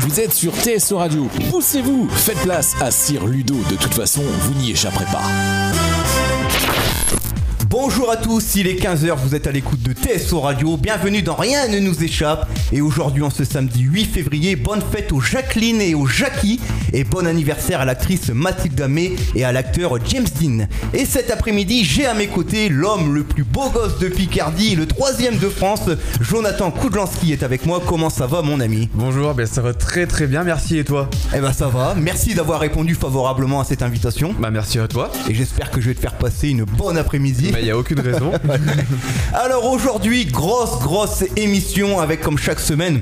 Vous êtes sur TSO Radio. Poussez-vous, faites place à Sir Ludo. De toute façon, vous n'y échapperez pas. Bonjour à tous, il est 15h, vous êtes à l'écoute de TSO Radio, bienvenue dans Rien ne nous échappe. Et aujourd'hui, en ce samedi 8 février, bonne fête aux Jacqueline et aux Jackie, et bon anniversaire à l'actrice Mathilde May et à l'acteur James Dean. Et cet après-midi, j'ai à mes côtés l'homme le plus beau gosse de Picardie, le troisième de France, Jonathan Koudlanski est avec moi. Comment ça va, mon ami? Bonjour, ben ça va très très bien, merci et toi? Eh ben ça va, merci d'avoir répondu favorablement à cette invitation. Bah merci à toi. Et j'espère que je vais te faire passer une bonne après-midi. Bah y a aucune raison. Alors aujourd'hui, grosse grosse émission avec comme chaque semaine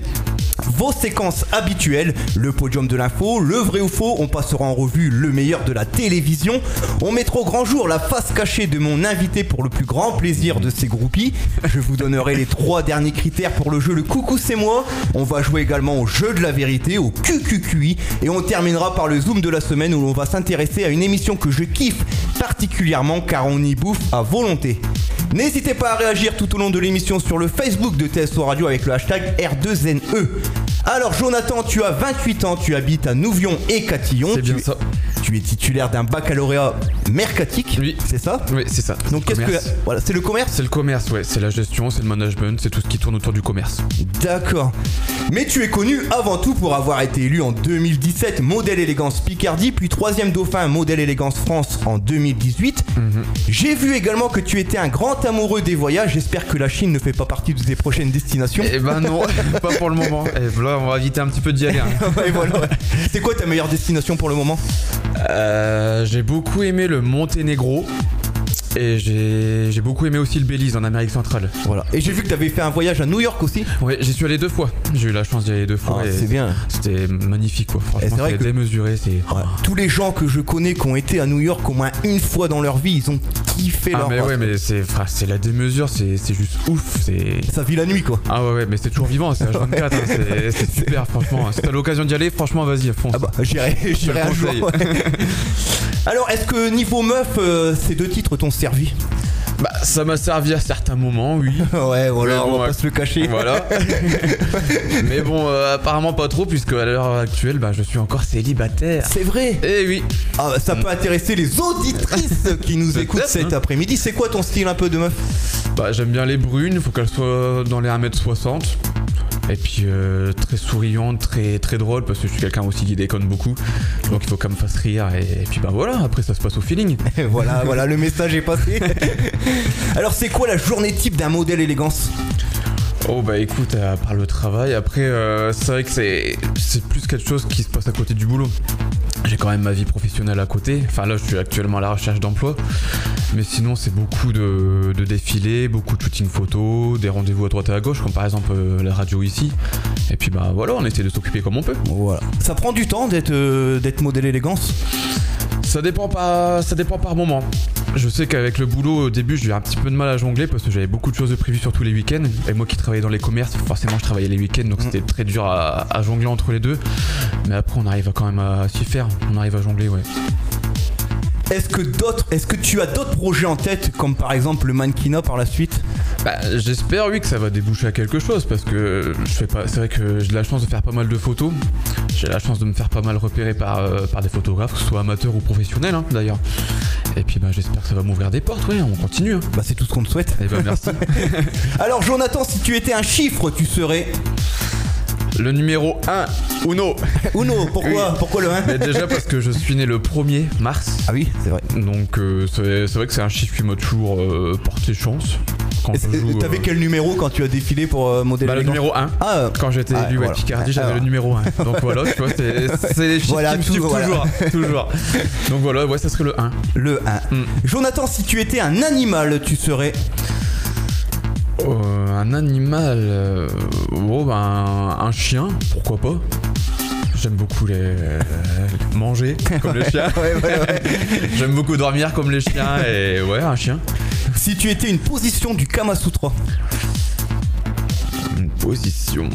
vos séquences habituelles, le podium de l'info, le vrai ou faux, on passera en revue le meilleur de la télévision, on mettra au grand jour la face cachée de mon invité pour le plus grand plaisir de ses groupies, je vous donnerai les trois derniers critères pour le jeu. Le coucou c'est moi, on va jouer également au jeu de la vérité, au QQQI, et on terminera par le zoom de la semaine où l'on va s'intéresser à une émission que je kiffe particulièrement car on y bouffe à volonté. N'hésitez pas à réagir tout au long de l'émission sur le Facebook de TSO Radio avec le hashtag R2NE. Alors Jonathan, tu as 28 ans, tu habites à Nouvion et Catillon. C'est bien ça. Tu es titulaire d'un baccalauréat mercatique, Oui. c'est ça? Oui, c'est ça. Donc qu'est-ce que voilà, c'est le commerce? C'est le commerce, ouais, c'est la gestion, c'est le management, c'est tout ce qui tourne autour du commerce. D'accord. Mais tu es connu avant tout pour avoir été élu en 2017 modèle élégance Picardie, puis troisième dauphin modèle élégance France en 2018. Mhm. J'ai vu également que tu étais un grand amoureux des voyages. J'espère que la Chine ne fait pas partie de tes prochaines destinations. Eh ben non, pas pour le moment. Et voilà, on va éviter un petit peu d'y aller. hein. Ouais, voilà, ouais. C'est quoi ta meilleure destination pour le moment? Euh, j'ai beaucoup aimé le Monténégro. Et j'ai beaucoup aimé aussi le Belize en Amérique centrale. Voilà. Et j'ai vu que tu avais fait un voyage à New York aussi. Ouais, j'y suis allé deux fois. J'ai eu la chance d'y aller deux fois. Ah, c'est bien. C'était magnifique quoi. Franchement, c'est que- démesuré. C'est. Ouais. Tous les gens que je connais qui ont été à New York au moins une fois dans leur vie, ils ont kiffé Ah leur mais ouais, mais c'est la démesure, c'est juste ouf. C'est Ça vit la nuit quoi. Ah ouais, ouais, mais c'est toujours vivant, c'est H24, hein, c'est- c'est super, franchement. Si t'as l'occasion d'y aller, franchement, vas-y, fonce. Ah bah j'irai, j'irai un jour. Alors est-ce que niveau meuf, euh, ces deux titres t'ont servi Bah, ça m'a servi à certains moments, oui. Ouais voilà, Mais on bon, va ouais. pas se le cacher. Voilà. mais bon, euh, apparemment pas trop, puisque à l'heure actuelle, bah, je suis encore célibataire. C'est vrai. Eh oui. Ah, bah, ça peut intéresser les auditrices qui nous écoutent cet hein. après-midi. C'est quoi ton style un peu de meuf? Bah, j'aime bien les brunes, faut qu'elles soient dans les 1m60. Et puis euh, très souriante, très très drôle parce que je suis quelqu'un aussi qui déconne beaucoup. Donc il faut qu'elle me fasse rire et, et puis bah voilà, après ça se passe au feeling. Voilà, voilà, le message est passé. Alors c'est quoi la journée type d'un modèle élégance? Oh bah écoute, à part le travail, après euh, c'est vrai que c'est c'est plus quelque chose qui se passe à côté du boulot. J'ai quand même ma vie professionnelle à côté. Enfin là, je suis actuellement à la recherche d'emploi. Mais sinon, c'est beaucoup de, de défilés, beaucoup de shooting photo, des rendez-vous à droite et à gauche, comme par exemple euh, la radio ici. Et puis bah voilà, on essaie de s'occuper comme on peut. Voilà. Ça prend du temps d'être euh, d'être modèle élégance? Ça dépend pas, ça dépend par moment. Je sais qu'avec le boulot au début, j'ai eu un petit peu de mal à jongler parce que j'avais beaucoup de choses de prévues sur tous les week-ends. Et moi qui travaillais dans les commerces, forcément je travaillais les week-ends, donc Mm. c'était très dur à, à jongler entre les deux. Mais après, on arrive quand même à s'y faire. On arrive à jongler, ouais. Est-ce que d'autres, est-ce que tu as d'autres projets en tête, comme par exemple le mannequinat par la suite? Bah, j'espère oui que ça va déboucher à quelque chose parce que je fais pas. C'est vrai que j'ai de la chance de faire pas mal de photos. J'ai la chance de me faire pas mal repérer par, euh, par des photographes, que ce soit amateurs ou professionnels hein, d'ailleurs. Et puis bah j'espère que ça va m'ouvrir des portes, ouais, on continue. hein. Bah c'est tout ce qu'on te souhaite. Et bah merci. Alors Jonathan, si tu étais un chiffre, tu serais? Le numéro 1, Uno. Uno. Pourquoi Oui. Pourquoi le 1 Mais déjà parce que je suis né le 1er mars. Ah oui, c'est vrai. Donc euh, c'est vrai que c'est un chiffre qui m'a toujours euh, porté chance. T'avais euh, quel numéro quand tu as défilé pour euh, modèle bah, le numéro 1. Ah, euh, Quand j'étais Ah, élu voilà. à Picardie, j'avais Alors. le numéro 1. Donc voilà, tu vois, c'est les chiffres Voilà, qui me voilà. toujours. toujours. Donc voilà, ouais, ça serait le 1. le 1. Mm. Jonathan, si tu étais un animal, tu serais Euh, un animal. euh, oh, ben, un, chien, pourquoi pas J'aime beaucoup les euh, manger comme les chiens. Ouais, ouais, ouais. J'aime beaucoup dormir comme les chiens et ouais, un chien. Si tu étais une position du Kama Sutra Une position.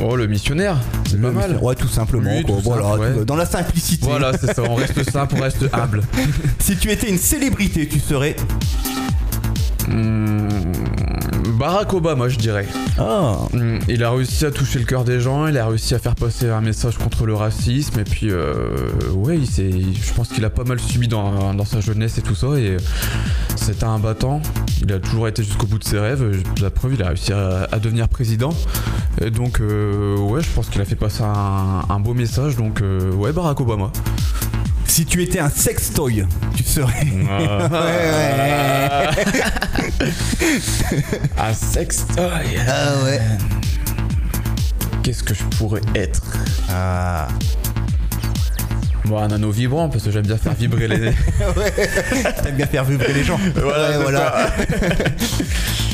Oh, le missionnaire, c'est pas mal. Ouais, tout simplement. Oui, quoi. tout voilà, simple, ouais. tout- dans la simplicité. Voilà, c'est ça, on reste simple, on reste humble. Si tu étais une célébrité, tu serais Hmm, Barack Obama, je dirais. Ah. Mm, Il a réussi à toucher le cœur des gens, il a réussi à faire passer un message contre le racisme, et puis, euh, ouais, il je pense qu'il a pas mal subi dans, dans sa jeunesse et tout ça, et c'était un battant. Il a toujours été jusqu'au bout de ses rêves. La preuve, il a réussi à, à devenir président. Et donc, euh, ouais, je pense qu'il a fait passer un, un beau message. Donc, euh, ouais, Barack Obama. Si tu étais un sextoy, tu serais. ouais. un sextoy. Ah ouais. Qu'est-ce que je pourrais être? Ah. Bon, un anneau vibrant, parce que j'aime bien faire vibrer les. T'aimes bien faire vibrer les gens. Voilà, Ouais, voilà.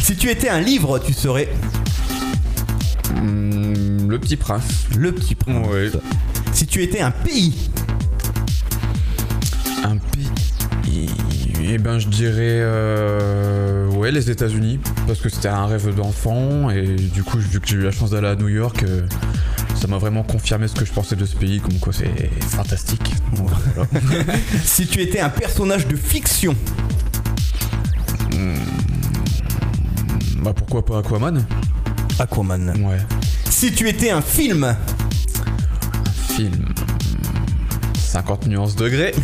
si tu étais un livre, tu serais? Hmm, le petit prince. Le Petit Prince. Ouais. Si tu étais un pays, Un pays. Eh ben, je dirais. euh, Ouais, les États-Unis. Parce que c'était un rêve d'enfant. Et du coup, vu que j'ai eu la chance d'aller à New York, euh, ça m'a vraiment confirmé ce que je pensais de ce pays. Comme quoi, c'est fantastique. Voilà. si tu étais un personnage de fiction, bah, pourquoi pas Aquaman? Aquaman. Ouais. Si tu étais un film, Film. 50 nuances degrés.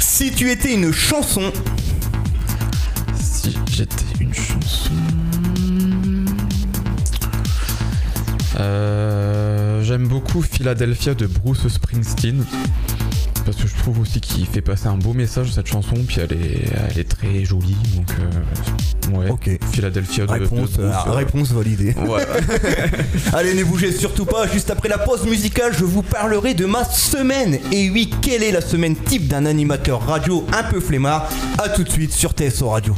si tu étais une chanson, Si j'étais une chanson. Euh, J'aime beaucoup Philadelphia de Bruce Springsteen. Parce que je trouve aussi qu'il fait passer un beau message cette chanson, puis elle est, elle est très jolie. Donc, euh, ouais. Ok. Philadelphia de, réponse, de euh, euh, réponse validée. ouais. Allez, ne bougez surtout pas. Juste après la pause musicale, je vous parlerai de ma semaine. Et oui, quelle est la semaine type d'un animateur radio un peu flemmard? A tout de suite sur TSO Radio.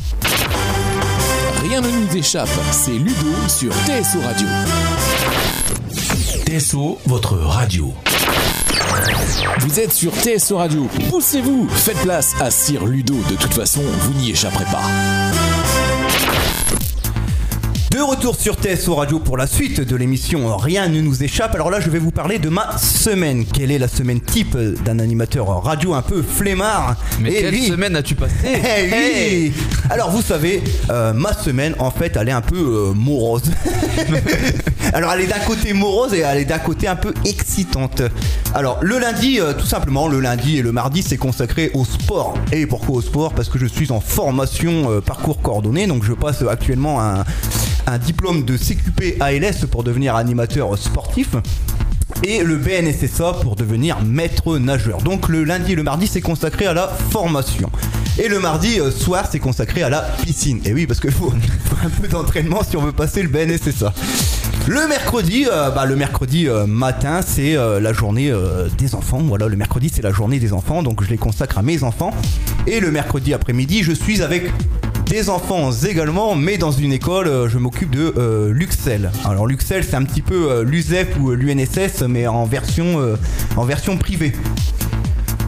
Rien ne nous échappe, c'est Ludo sur TSO Radio. TSO, votre radio. Vous êtes sur TSO Radio, poussez-vous, faites place à Sir Ludo, de toute façon, vous n'y échapperez pas. De retour sur TSO Radio pour la suite de l'émission Rien ne nous échappe. Alors là, je vais vous parler de ma semaine. Quelle est la semaine type d'un animateur radio un peu flemmard? Mais Eh quelle oui. semaine as-tu passé Eh oui Alors vous savez, euh, ma semaine en fait elle est un peu euh, morose. Alors elle est d'un côté morose et elle est d'un côté un peu excitante. Alors le lundi, euh, tout simplement, le lundi et le mardi c'est consacré au sport. Et pourquoi au sport? Parce que je suis en formation euh, parcours coordonné, donc je passe actuellement un, un diplôme de CQP ALS pour devenir animateur sportif et le BNSSA pour devenir maître nageur. Donc le lundi et le mardi c'est consacré à la formation. Et le mardi euh, soir c'est consacré à la piscine. Et oui parce qu'il faut, un peu d'entraînement si on veut passer le BNSSA. Le mercredi, euh, bah, le mercredi euh, matin c'est la journée des enfants. Voilà, le mercredi c'est la journée des enfants, donc je les consacre à mes enfants. Et le mercredi après-midi je suis avec des enfants également, mais dans une école, euh, je m'occupe de euh, l'Uxel. Alors l'Uxel, c'est un petit peu euh, l'USEP ou l'UNSS, mais en version, en version privée.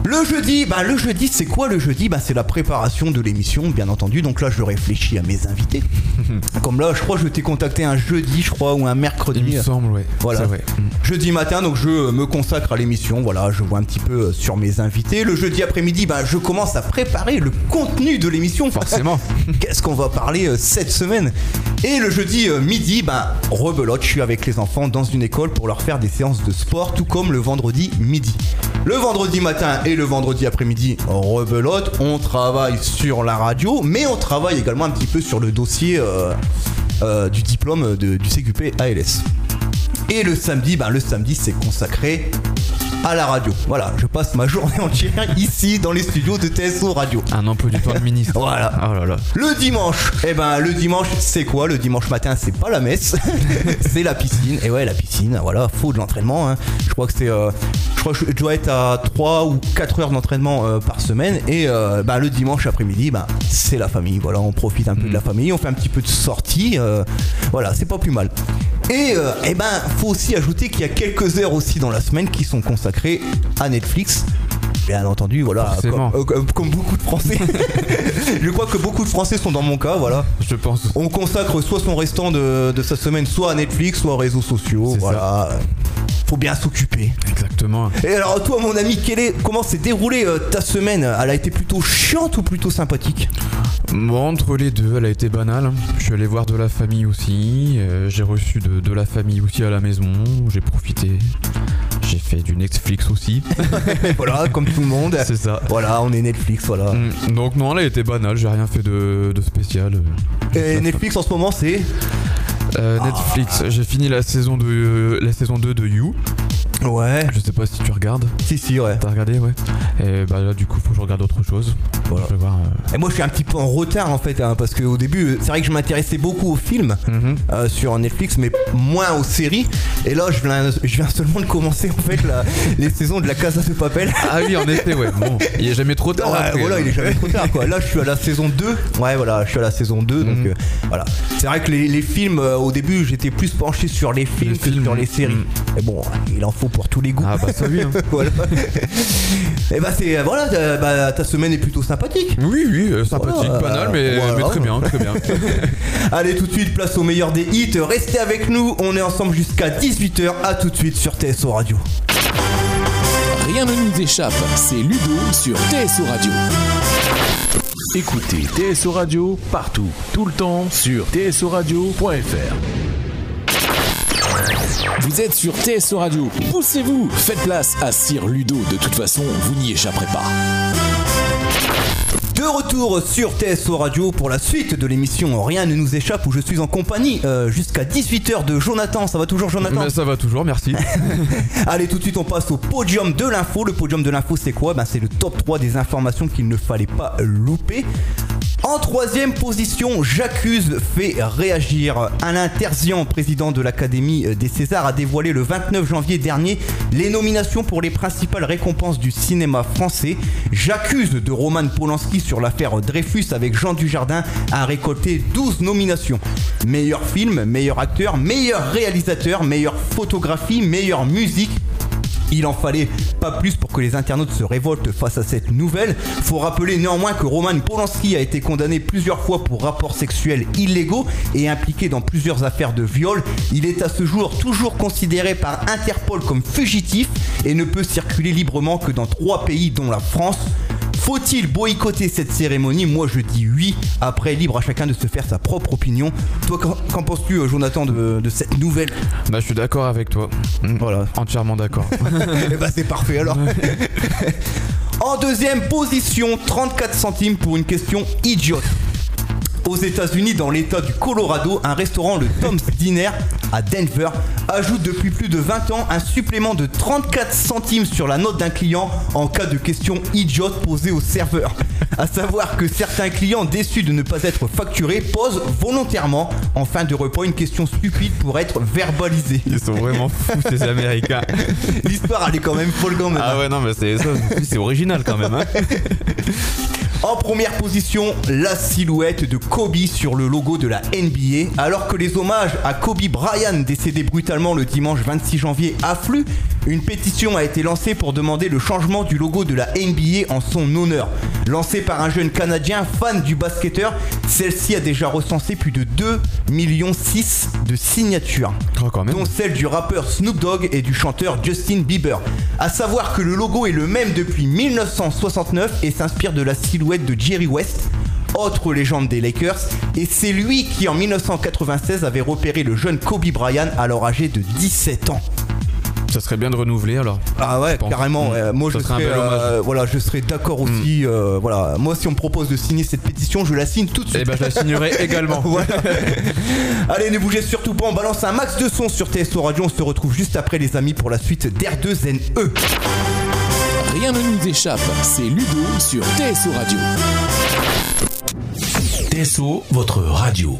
Le jeudi, bah le jeudi c'est quoi le jeudi? Bah c'est la préparation de l'émission bien entendu donc là je réfléchis à mes invités. Comme là je crois que je t'ai contacté un jeudi je crois ou un mercredi. Il me semble, ouais. Voilà. Vrai. Jeudi matin, donc je me consacre à l'émission. Voilà, je vois un petit peu euh, sur mes invités. Le jeudi après-midi, bah, je commence à préparer le contenu de l'émission. Forcément. Qu'est-ce qu'on va parler euh, cette semaine? Et le jeudi euh, midi, bah, rebelote, je suis avec les enfants dans une école pour leur faire des séances de sport, tout comme le vendredi midi. Le vendredi matin et le vendredi après-midi, rebelote, on travaille sur la radio, mais on travaille également un petit peu sur le dossier euh, euh, du diplôme de- du CQP ALS. Et le samedi, ben le samedi c'est consacré à la radio. Voilà, je passe ma journée entière ici dans les studios de TSO Radio. Un emploi du temps de ministre. Voilà. Oh là là. Le dimanche, eh ben le dimanche c'est quoi Le dimanche matin? C'est pas la messe, c'est la piscine. Et ouais la piscine, voilà, faut de l'entraînement. hein. Je crois que c'est, euh, je crois que je dois être à 3 ou 4 heures d'entraînement euh, par semaine. Et euh, ben, le dimanche après-midi, ben, c'est la famille. Voilà, on profite un peu de la famille, on fait un petit peu de sortie. euh, voilà, c'est pas plus mal. Et euh, eh ben faut aussi ajouter qu'il y a quelques heures aussi dans la semaine qui sont consacrées à Netflix. Bien entendu, voilà, comme, euh, comme- beaucoup de Français. je crois que beaucoup de Français sont dans mon cas, voilà. Je pense. On consacre soit son restant de, de sa semaine, soit à Netflix, soit aux réseaux sociaux, voilà. Faut bien s'occuper. Exactement. Et alors toi, mon ami, quel est, comment s'est déroulée euh, ta semaine? Elle a été plutôt chiante ou plutôt sympathique? Bon, entre les deux, elle a été banale. Je suis allé voir de la famille aussi. euh, j'ai reçu de, de la famille aussi à la maison. J'ai profité. J'ai fait du Netflix aussi. voilà, comme tout le monde. C'est ça. Voilà, on est Netflix, voilà. Mm, Donc non, elle a été banale. J'ai rien fait de, de spécial. Et Netflix en ce moment, c'est Euh, Netflix, j'ai fini la saison de la saison 2 de You. Ouais, Je sais pas si tu regardes. si, si, ouais. T'as regardé, ouais. Et bah là, du coup, faut que je regarde autre chose. Voilà. Je vais voir. euh, Et moi, je suis un petit peu en retard en fait, hein, parce qu'au début, c'est vrai que je m'intéressais beaucoup aux films mhm. euh, sur Netflix, mais moins aux séries. Et là, je viens, je viens seulement de commencer en fait la- les saisons de la Casa de Papel. Ah oui, en effet, ouais. Bon, il est jamais trop tard. Ouais, après, voilà, hein. il est jamais trop tard quoi. Là, je suis à la saison 2. Ouais, voilà, je suis à la saison 2. Donc Mhm. euh, voilà. C'est vrai que les, les films, euh, au début, j'étais plus penché sur les films Les que films, sur les séries. mhm. Mais bon, il en faut pour tous les goûts. Ah bah ça oui. hein. voilà. Et bah, c'est. Voilà, ta- bah, ta semaine est plutôt sympathique. Oui, oui, euh, sympathique, Voilà, banal, mais, voilà. mais très bien, très bien. Allez, tout de suite, place au meilleur des hits. Restez avec nous. On est ensemble jusqu'à 18h. À tout de suite sur TSO Radio. Rien ne nous échappe, c'est Ludo sur TSO Radio. Écoutez TSO Radio partout, tout le temps sur tsoradio.fr. Vous êtes sur TSO Radio, poussez-vous, faites place à Sir Ludo, de toute façon, vous n'y échapperez pas. De retour sur TSO Radio pour la suite de l'émission Rien ne nous échappe où je suis en compagnie euh, jusqu'à 18h de Jonathan. Ça va toujours Jonathan Mais ça va toujours, merci. Allez, tout de suite, on passe au podium de l'info. Le podium de l'info, c'est quoi? Ben, C'est le top 3 des informations qu'il ne fallait pas louper. En troisième position, J'accuse fait réagir. Alain Terzian, président de l'Académie des Césars, a dévoilé le 29 janvier dernier les nominations pour les principales récompenses du cinéma français. J'accuse de Roman Polanski sur l'affaire Dreyfus avec Jean Dujardin a récolté 12 nominations. Meilleur film, meilleur acteur, meilleur réalisateur, meilleure photographie, meilleure musique. Il en fallait pas plus pour que les internautes se révoltent face à cette nouvelle. Faut rappeler néanmoins que Roman Polanski a été condamné plusieurs fois pour rapports sexuels illégaux et impliqué dans plusieurs affaires de viol. Il est à ce jour toujours considéré par Interpol comme fugitif et ne peut circuler librement que dans trois pays dont la France. Faut-il boycotter cette cérémonie Moi je dis oui. Après, libre à chacun de se faire sa propre opinion. Toi, qu'en penses-tu, euh, Jonathan, de, de cette nouvelle bah, je suis d'accord avec toi. Mm, Voilà. Entièrement d'accord. Bah c'est parfait alors. en deuxième position, 34 centimes pour une question idiote. Aux États-Unis, dans l'État du Colorado, un restaurant, le Tom's Dinner à Denver, ajoute depuis plus de 20 ans un supplément de 34 centimes sur la note d'un client en cas de question idiote posée au serveur. À savoir que certains clients déçus de ne pas être facturés posent volontairement en fin de repas une question stupide pour être verbalisée. Ils sont vraiment fous ces Américains. L'histoire elle est quand même folle quand même. Ah ouais, non, mais c'est ça, c'est original quand même. Hein. En première position, la silhouette de Kobe sur le logo de la NBA. Alors que les hommages à Kobe Bryant, décédé brutalement le dimanche 26 janvier, affluent, une pétition a été lancée pour demander le changement du logo de la NBA en son honneur. Lancée par un jeune Canadien fan du basketteur, celle-ci a déjà recensé plus de 2 millions 6 de signatures Oh, quand même. dont celle du rappeur Snoop Dogg et du chanteur Justin Bieber. À savoir que le logo est le même depuis 1969 et s'inspire de la silhouette de Jerry West, autre légende des Lakers, et c'est lui qui en 1996 avait repéré le jeune Kobe Bryant alors âgé de 17 ans. Ça serait bien de renouveler alors. Ah ouais, carrément. Mm. ouais. Moi, Ça je serais, euh, voilà, je serais d'accord aussi. euh, voilà, moi, si on me propose de signer cette pétition, je la signe tout de suite. Et bah, je la signerai également. Allez, ne bougez surtout pas, on balance un max de son sur TSO Radio. On se retrouve juste après, les amis, pour la suite d'R2NE. Rien ne nous échappe, c'est Ludo sur TSO Radio. TSO, votre radio.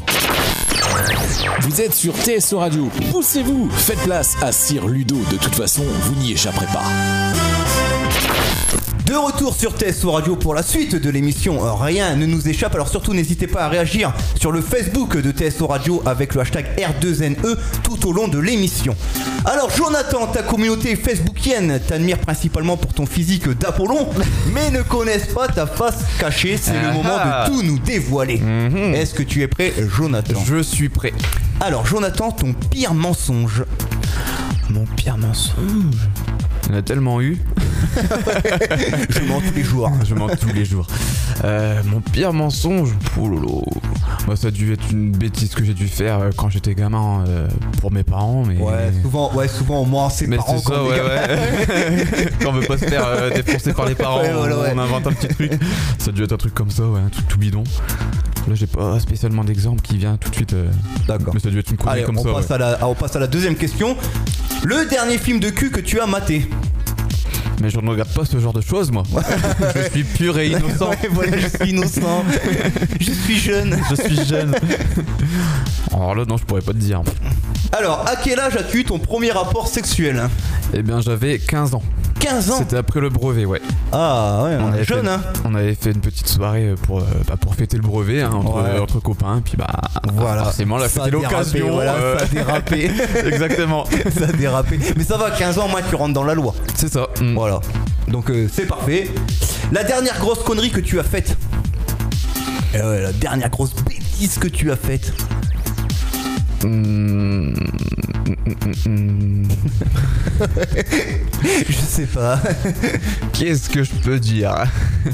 Vous êtes sur TSO Radio, poussez-vous, faites place à Sir Ludo, de toute façon, vous n'y échapperez pas. De retour sur TSO Radio pour la suite de l'émission Rien ne nous échappe. Alors surtout n'hésitez pas à réagir sur le Facebook de TSO Radio avec le hashtag R2NE tout au long de l'émission. Alors Jonathan, ta communauté facebookienne t'admire principalement pour ton physique d'Apollon, mais ne connaissent pas ta face cachée. C'est le Ah moment ah. de tout nous dévoiler. Est-ce que tu es prêt, Jonathan? Je suis prêt. Alors Jonathan, ton pire mensonge. Mon pire mensonge? Il y en a tellement eu. Je mens tous les jours. Je mens tous les jours. Euh, mon pire mensonge, oh lolo. Moi, ça a dû être une bêtise que j'ai dû faire euh, quand j'étais gamin euh, pour mes parents, mais. Ouais, souvent, ouais, souvent on ment ses Mais parents c'est quand ça, on ouais, ouais. quand on veut pas se faire défoncer par les parents, Ouais, voilà, ouais. on invente un petit truc. Ça a dû être un truc comme ça, ouais, un truc tout bidon. Là, j'ai pas spécialement d'exemple qui vient tout de suite. euh, D'accord. Mais ça a dû être une Allez, comme on, ça. passe ouais. à la, on passe à la deuxième question. Le dernier film de cul que tu as maté Mais je ne regarde pas ce genre de choses, moi. je suis pur et innocent. Ouais, voilà, je suis innocent. je suis jeune. Je suis jeune. Alors là, non, je pourrais pas te dire. Alors, à quel âge as-tu eu ton premier rapport sexuel? Eh bien, j'avais 15 ans. 15 ans C'était après le brevet, ouais. Ah ouais, On avait jeune fait, hein On avait fait une petite soirée pour, euh, bah, pour fêter le brevet hein, entre, Ouais. entre copains. Puis bah, Voilà. forcément, là, c'était l'occasion. Voilà, euh, ça a dérapé. Exactement. ça a dérapé. Mais ça va, 15 ans, moi, tu rentres dans la loi. C'est ça. Mm. Voilà. Donc euh, c'est parfait. La dernière grosse connerie que tu as faite Eh la dernière grosse bêtise que tu as faite. Mm, mm, mm, mm. Je sais pas. Qu'est-ce que je peux dire?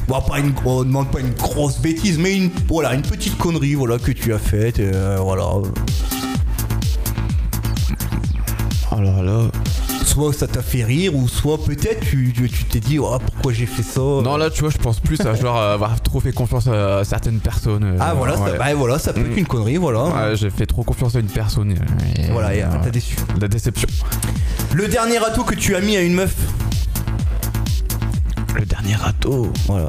Bon, pas une, on demande pas une grosse bêtise, mais une, voilà, une petite connerie voilà, que tu as faite. euh, voilà. Alors là. Soit ça t'a fait rire, ou soit peut-être tu tu- tu t'es dit, oh, pourquoi j'ai fait ça Non, là, tu vois, je pense plus à genre avoir trop fait confiance à certaines personnes. euh, Ah voilà, ça, ouais. bah, voilà, ça peut être Mm. une connerie, voilà. Ouais, j'ai fait trop confiance à une personne. et- Voilà, et euh, t'as déçu. La déception. Le dernier atout que tu as mis à une meuf Le dernier râteau. Voilà.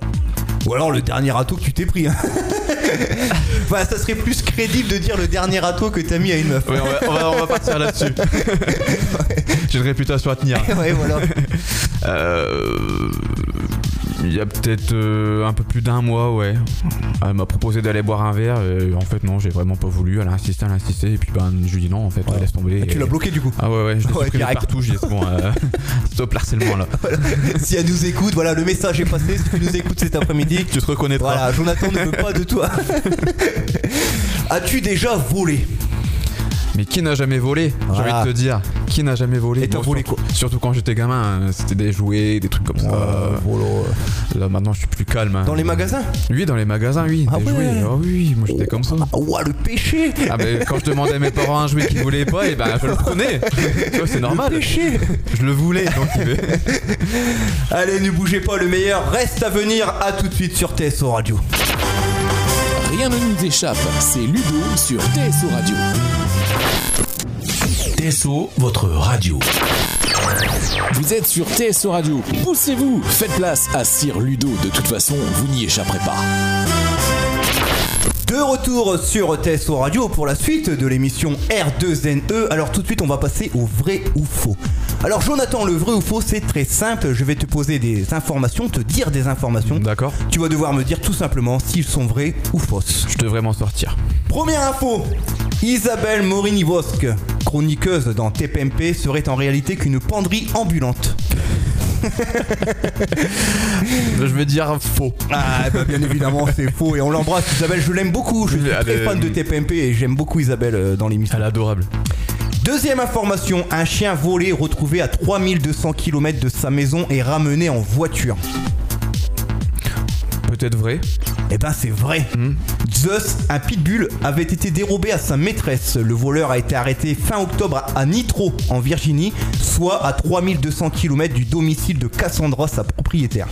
Ou alors le dernier râteau que tu t'es pris. hein. enfin, ça serait plus crédible de dire le dernier râteau que t'as mis à une meuf. Ouais, on va, on va- on va partir là-dessus. J'ai une réputation à tenir. ouais, voilà. Euh, Il y a peut-être euh, un peu plus d'un mois, ouais. Elle m'a proposé d'aller boire un verre. Et en fait, non, j'ai vraiment pas voulu. Elle a insisté, elle a insisté. Et puis, ben, je lui dis non, en fait, Ouais. laisse tomber. Ah, tu Et- l'as bloqué du coup. Ah ouais, ouais, je l'ai Ouais, partout. J'ai dit, bon, euh, stop l'harcèlement là. si elle nous écoute, voilà, le message est passé. Si tu nous écoutes cet après-midi, Tu te reconnaîtras. voilà, Jonathan ne veut pas de toi. As-tu déjà volé? Mais qui n'a jamais volé J'ai envie de te dire. Qui n'a jamais volé? Et t'as Bon, volé surtout, surtout quand j'étais gamin, hein, c'était des jouets, des trucs comme ça. Là maintenant je suis plus calme. hein. Dans les magasins? Oui, dans les magasins, oui. Ah des ouais. jouets. Ah oui, moi j'étais comme ça. Ah ouah, le péché Ah ben quand je demandais à mes parents un jouet qu'ils voulaient pas, et ben je le prenais. C'est normal. Le péché Je le voulais donc. il- Allez, ne bougez pas, le meilleur reste à venir. À tout de suite sur TSO Radio. Rien ne nous échappe, c'est Ludo sur TSO Radio. TSO, votre radio. Vous êtes sur TSO Radio, poussez-vous, faites place à Sir Ludo, de toute façon, vous n'y échapperez pas. De retour sur TSO Radio pour la suite de l'émission R2NE. Alors tout de suite on va passer au vrai ou faux. Alors Jonathan, le vrai ou faux c'est très simple. Je vais te poser des informations, te dire des informations. D'accord. Tu vas devoir me dire tout simplement s'ils sont vrais ou fausses. Je devrais m'en sortir. Première info. Isabelle Morini-Vosque, chroniqueuse dans TPMP, serait en réalité qu'une penderie ambulante. Je vais dire faux. Ah bah bien évidemment c'est faux et on l'embrasse Isabelle, je l'aime beaucoup, je suis Elle très est- fan de TPMP et j'aime beaucoup Isabelle euh, dans l'émission. Elle est adorable. Deuxième information, un chien volé retrouvé à 3200 km de sa maison et ramené en voiture. Peut-être vrai. Eh ben c'est vrai. Zeus, un pitbull, avait été dérobé à sa maîtresse. Le voleur a été arrêté fin octobre à Nitro, en Virginie, soit à 3200 km du domicile de Cassandra, sa propriétaire.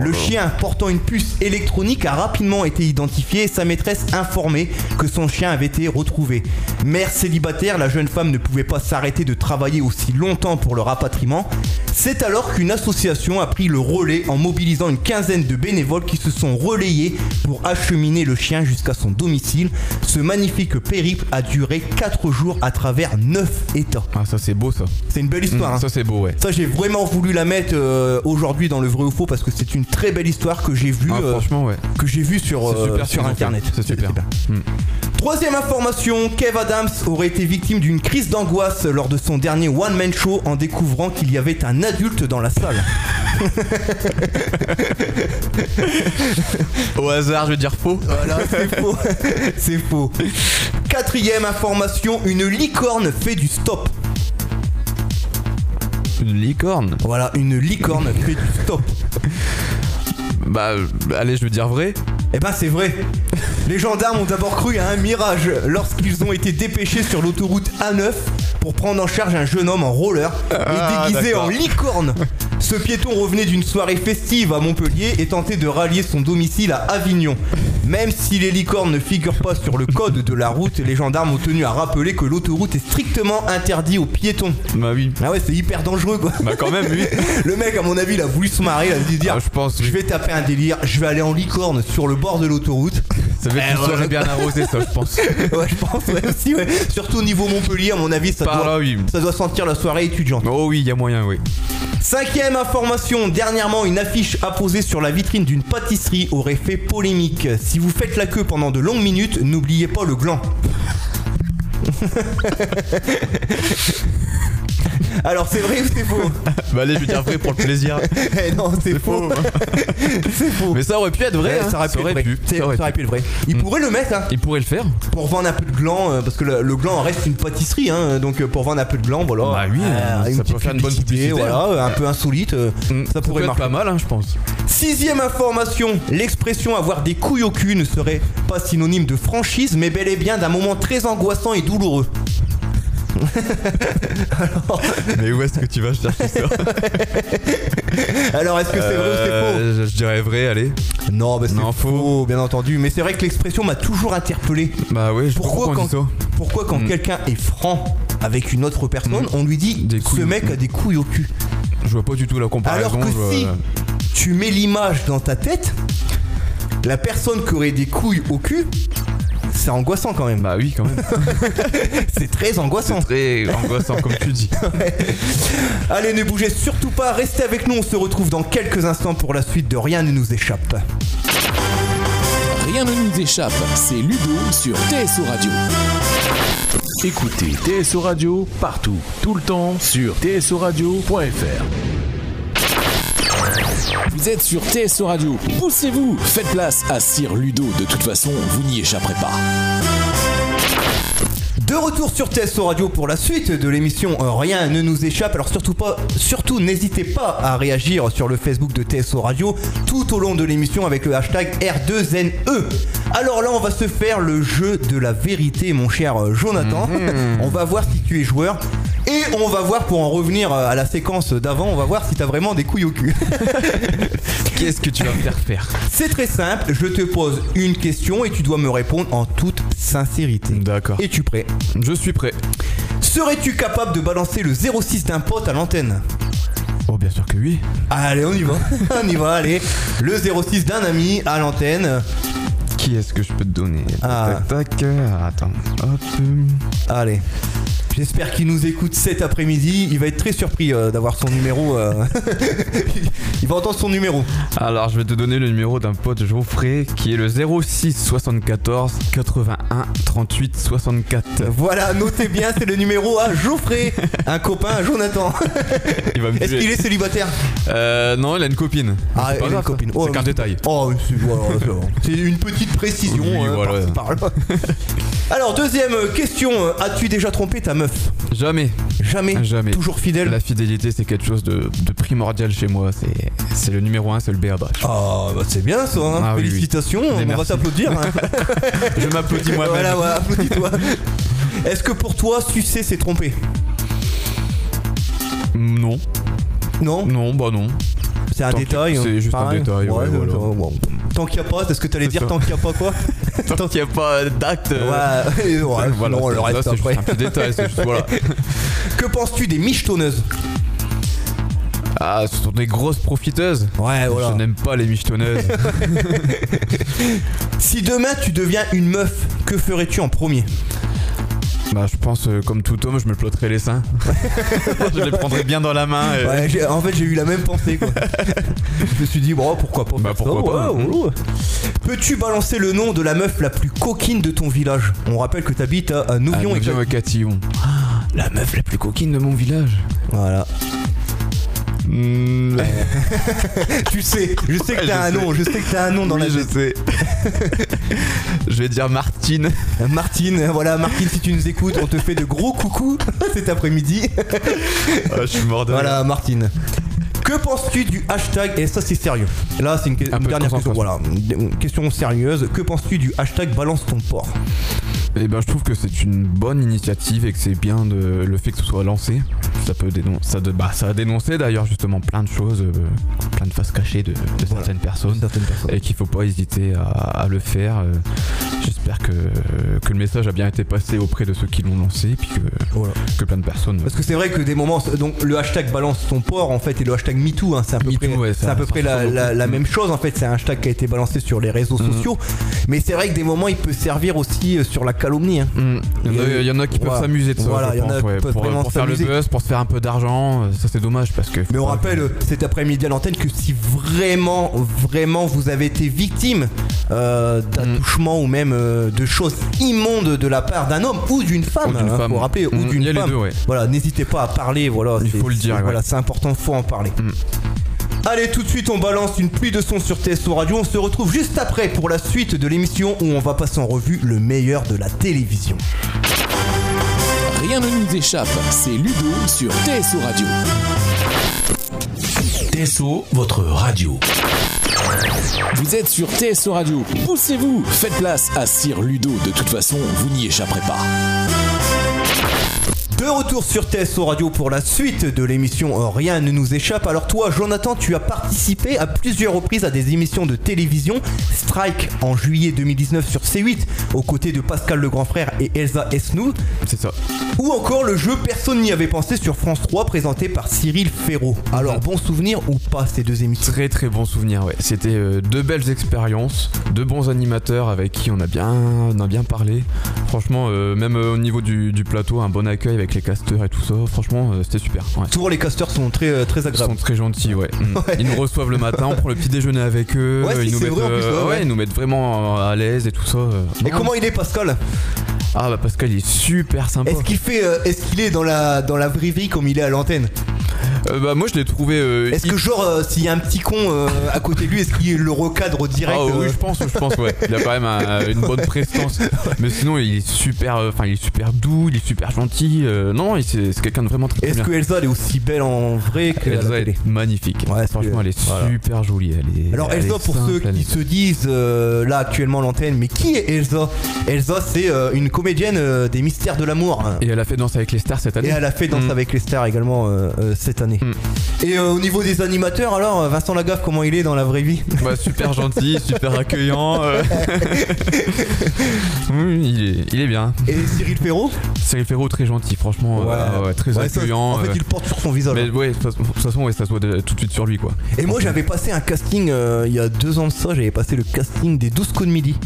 Le chien portant une puce électronique a rapidement été identifié et sa maîtresse informée que son chien avait été retrouvé. Mère célibataire, la jeune femme ne pouvait pas s'arrêter de travailler aussi longtemps pour le rapatriement. C'est alors qu'une association a pris le relais en mobilisant une quinzaine de bénévoles qui se sont relayés pour acheminer le chien jusqu'à son domicile. Ce magnifique périple a duré 4 jours à travers 9 états. Ah ça c'est beau ça. C'est une belle histoire. Mm, hein. Ça c'est beau ouais. Ça, j'ai vraiment voulu la mettre euh, aujourd'hui dans le vrai ou faux parce que c'est une très belle histoire que j'ai vue Ah, euh, franchement ouais. que j'ai vue sur, euh, sur internet. C'est super. Troisième information, Kev Adams aurait été victime d'une crise d'angoisse lors de son dernier one-man show en découvrant qu'il y avait un adulte dans la salle. Au hasard je vais dire faux. Voilà, c'est faux. c'est faux. Quatrième information, une licorne fait du stop. Une licorne? Voilà, une licorne fait du stop. Bah, allez, je veux dire vrai. Eh ben c'est vrai. Les gendarmes ont d'abord cru à un mirage lorsqu'ils ont été dépêchés sur l'autoroute A9 pour prendre en charge un jeune homme en roller et Ah, déguisé en licorne. Ce piéton revenait d'une soirée festive à Montpellier et tentait de rallier son domicile à Avignon. Même si les licornes ne figurent pas sur le code de la route, les gendarmes ont tenu à rappeler que l'autoroute est strictement interdite aux piétons. Bah oui. Ah ouais, c'est hyper dangereux quoi. Bah quand même, oui. Le mec, à mon avis, il a voulu se marrer, il a dû dire Ah, je pense, Je vais taper un délire, je vais aller en licorne sur le bord de l'autoroute. Ça va être une soirée bien arrosée, ça, je pense. ouais, je pense ouais, aussi, ouais. Surtout au niveau Montpellier, à mon avis, ça, Par doit, là, oui. ça doit sentir la soirée étudiante. Oh oui, il y a moyen, oui. Cinquième information, dernièrement, une affiche apposée sur la vitrine d'une pâtisserie aurait fait polémique. Si vous faites la queue pendant de longues minutes, n'oubliez pas le gland. Alors c'est vrai ou c'est faux Bah allez, je veux dire vrai pour le plaisir. Eh non, c'est faux. c'est faux. Mais ça aurait pu être vrai. Hein. ça aurait pu être vrai. C'est- Ça aurait pu. être vrai. Il pourrait le mettre, hein. Il pourrait le faire. pour vendre un peu de gland, euh, parce que le, le gland reste une pâtisserie, hein, donc euh, pour vendre un peu de gland, voilà. Bah oui, ça peut petite faire une bonne publicité, voilà, euh, un peu insolite, euh, Mm, ça pourrait être marcher. pas mal, hein, je pense. Sixième information, l'expression avoir des couilles au cul ne serait pas synonyme de franchise, mais bel et bien d'un moment très angoissant et douloureux. Mais où est-ce que tu vas chercher ça Alors est-ce que c'est vrai ou c'est faux? Euh, je, je dirais vrai, allez. Non, bah c'est faux, faux. bien entendu. Mais c'est vrai que l'expression m'a toujours interpellé. Bah ouais, je Pourquoi quand, ça. pourquoi quand Mm. quelqu'un est franc avec une autre personne, Mm. on lui dit Des ce mec a des couilles au cul Je vois pas du tout la comparaison. Alors que vois- si tu mets l'image dans ta tête, la personne qui aurait des couilles au cul, c'est angoissant quand même. Bah oui, quand même. C'est très angoissant. Très angoissant, comme tu dis. Allez, ne bougez surtout pas, restez avec nous, on se retrouve dans quelques instants pour la suite de Rien ne nous échappe. Rien ne nous échappe, c'est Ludo sur TSO Radio. Écoutez TSO Radio partout, tout le temps sur tsoradio.fr. Vous êtes sur TSO Radio, poussez-vous, faites place à Sir Ludo, de toute façon, vous n'y échapperez pas. De retour sur TSO Radio pour la suite de l'émission euh, Rien ne nous échappe. Alors surtout pas, surtout n'hésitez pas à réagir sur le Facebook de TSO Radio tout au long de l'émission avec le hashtag R2NE. E. Alors là, on va se faire le jeu de la vérité, mon cher Jonathan. on va voir si tu es joueur. Et on va voir, pour en revenir euh, à la séquence d'avant, on va voir si t'as vraiment des couilles au cul. Qu'est-ce que tu vas me faire faire C'est très simple, je te pose une question et tu dois me répondre en toute sincérité. D'accord. Es-tu prêt Je suis prêt. Serais-tu capable de balancer le 06 d'un pote à l'antenne Oh, bien sûr que oui. Allez, on y va. on y va, allez. Le 06 d'un ami à l'antenne. Qui est-ce que je peux te donner Ah. Tac, tac. Attends. Hop. Allez. J'espère qu'il nous écoute cet après-midi. Il va être très surpris euh, d'avoir son numéro. euh. Il va entendre son numéro. Alors, je vais te donner le numéro d'un pote Geoffrey qui est le 06 74 81 38 64. Voilà, notez bien, c'est le numéro à Geoffrey, un copain à Jonathan. Il va me Est-ce tuer. qu'il est célibataire? Euh, non, il a une copine. Ah, C'est pas il a une grave, ça. copine. Oh, C'est qu'un mais- détail. Oh, c'est voilà, c'est bon. C'est une petite précision. Oui, hein, voilà. par-ci, par-là. Alors, deuxième question. As-tu déjà trompé ta meuf? Jamais. Jamais. Jamais. Toujours fidèle? La fidélité, c'est quelque chose de, de primordial chez moi. C'est, c'est le numéro un, c'est le BABA. Ah, bah c'est bien ça. hein. Ah oui, oui. Félicitations. On va t'applaudir. hein. Je m'applaudis moi-même. voilà, voilà, applaudis-toi. Est-ce que pour toi, sucer, c'est tromper? Non, Non? Non, bah non. C'est un détail. c'est hein. juste un détail, ouais, voilà. Tant qu'il n'y a pas, est-ce que tu allais C'est dire tant qu'il n'y a pas quoi Tant qu'il n'y a pas d'acte. euh, Ouais, ouais, voilà, non, le reste c'est juste un petit détail. C'est juste, voilà. Que penses-tu des michetonneuses Ah, ce sont des grosses profiteuses. Ouais, Je n'aime pas les michetonneuses. Si demain tu deviens une meuf, que ferais-tu en premier? Bah, je pense, euh, comme tout homme, je me plotterais les seins. je les prendrais bien dans la main. et- Ouais, j'ai- en fait, j'ai eu la même pensée quoi. je me suis dit, bon, pourquoi pas Bah, faire ça, pourquoi pas, ouais, ouais, ouais. Peux-tu balancer le nom de la meuf la plus coquine de ton village? On rappelle que t'habites à, à Nouvion et Nouvion et Catillon. Ah, La meuf la plus coquine de mon village. Voilà. Hmm, Tu sais, je sais que Ouais, t'as je un sais. nom, je sais que t'as un nom dans oui, la je tête. sais. Je vais dire Martine. Martine, voilà, Martine, si tu nous écoutes, on te fait de gros coucous cet après-midi. Ah, je suis mort de. Voilà, Martine. Que penses-tu du hashtag Et ça, c'est sérieux. Là, c'est une, que- dernière question. Voilà, une question sérieuse. Que penses-tu du hashtag balance ton porc Eh ben, je trouve que c'est une bonne initiative et que c'est bien de, le fait que ce soit lancé. Ça peut dénoncer, ça, de- bah, ça a dénoncé d'ailleurs justement plein de choses, euh, plein de faces cachées de, de Voilà. certaines personnes. Certaines personnes. Et qu'il faut pas hésiter à, à le faire. Euh, J'espère que, que le message a bien été passé auprès de ceux qui l'ont lancé, et puis que, Voilà. que plein de personnes. Parce que c'est vrai que des moments, donc le hashtag balance ton porc en fait et le hashtag MeToo, hein, c'est à peu près, ouais, c'est ça- à peu ça près la, même chose en fait. C'est un hashtag qui a été balancé sur les réseaux Mm. sociaux, mais c'est vrai que des moments il peut servir aussi euh, sur la calomnie. hein. Hmm. Il, y en a, il y en a qui Voilà. peuvent s'amuser de ça, Voilà, il y en a qui ouais, peuvent pour, vraiment pour faire le buzz, pour se faire un peu d'argent, euh, ça c'est dommage parce que. Mais on rappelle euh, cet après-midi à l'antenne que si vraiment, vraiment vous avez été victime euh, d'attouchement ou même euh, de choses immondes de la part d'un homme ou d'une femme, Ou d'une hein, femme. faut rappeler, ou Mm, d'une il y a les femme. deux, ouais. Voilà, n'hésitez pas à parler, voilà. Il faut le dire, ouais. Voilà, c'est important, faut en parler. Allez, tout de suite, on balance une pluie de son sur TSO Radio. On se retrouve juste après pour la suite de l'émission où on va passer en revue le meilleur de la télévision. Rien ne nous échappe, c'est Ludo sur TSO Radio. TSO, votre radio. Vous êtes sur TSO Radio, poussez-vous, faites place à Sir Ludo, de toute façon, vous n'y échapperez pas. De retour sur TSO Radio pour la suite de l'émission euh, Rien ne nous échappe. Alors toi, Jonathan, tu as participé à plusieurs reprises à des émissions de télévision. Strike en juillet 2019 sur C8, aux côtés de Pascal le grand frère et Elsa Esnou. C'est ça. Ou encore le jeu Personne n'y avait pensé sur France 3, présenté par Cyril Ferraud. Alors, bon souvenir ou pas ces deux émissions? Très très bon souvenir, ouais. C'était euh, deux belles expériences, deux bons animateurs avec qui on a bien, on a bien parlé. Franchement, euh, même euh, au niveau du, du plateau, un bon accueil avec les casteurs et tout ça. Franchement, euh, c'était super. Ouais. Toujours les casteurs sont très, euh, très Ils sont agréables. très gentils, ouais. Mm. Ouais. Ils nous reçoivent le matin, on prend le petit déjeuner avec eux. Ouais, si, ils nous c'est mettent, vrai, en plus, euh, ouais, ils nous mettent vraiment à l'aise et tout ça. Et comment il est Pascal? Ah bah Pascal, il est super sympa. Est-ce qu'il fait, euh, est-ce qu'il est dans la, dans la vraie vie comme il est à l'antenne? Euh, bah moi je l'ai trouvé. euh, Est-ce que genre euh, s'il y a un petit con euh, à côté de lui, est-ce qu'il le recadre direct Ah oui, euh, je pense, je pense, ouais. Il a quand même un- une bonne prestance. Mais sinon, il est super, euh, enfin, il est super doux, il est super gentil. euh, non, il- c'est c'est quelqu'un de vraiment très, très Est-ce bien. que Elsa elle est aussi belle en vrai que à la Elsa télé est magnifique. Ouais, Franchement, elle est voilà. super jolie. Elle est, Alors elle Elsa est pour simple, ceux elle qui est- se disent euh, là actuellement à l'antenne, mais qui est Elsa? Elsa c'est euh, une comédienne euh, des mystères de l'amour. hein. Et elle a fait Danse avec les stars cette Et année. elle a fait Danse Mm. avec les stars également euh, euh, cette année. Mm. Et euh, au niveau des animateurs, alors euh, Vincent Lagaffe, comment il est dans la vraie vie? Bah, super gentil, super accueillant. euh. oui, il est, il est bien. Et Cyril Ferraud? Cyril Ferraud très gentil, franchement, euh, ouais, très Ouais, ça, accueillant. en fait, il porte sur son visage. Mais ouais, de toute façon- ça se voit de- tout de suite sur lui, quoi. Et moi j'avais passé un casting euh, il y a deux ans de ça, j'avais passé le casting des 12 coups de midi.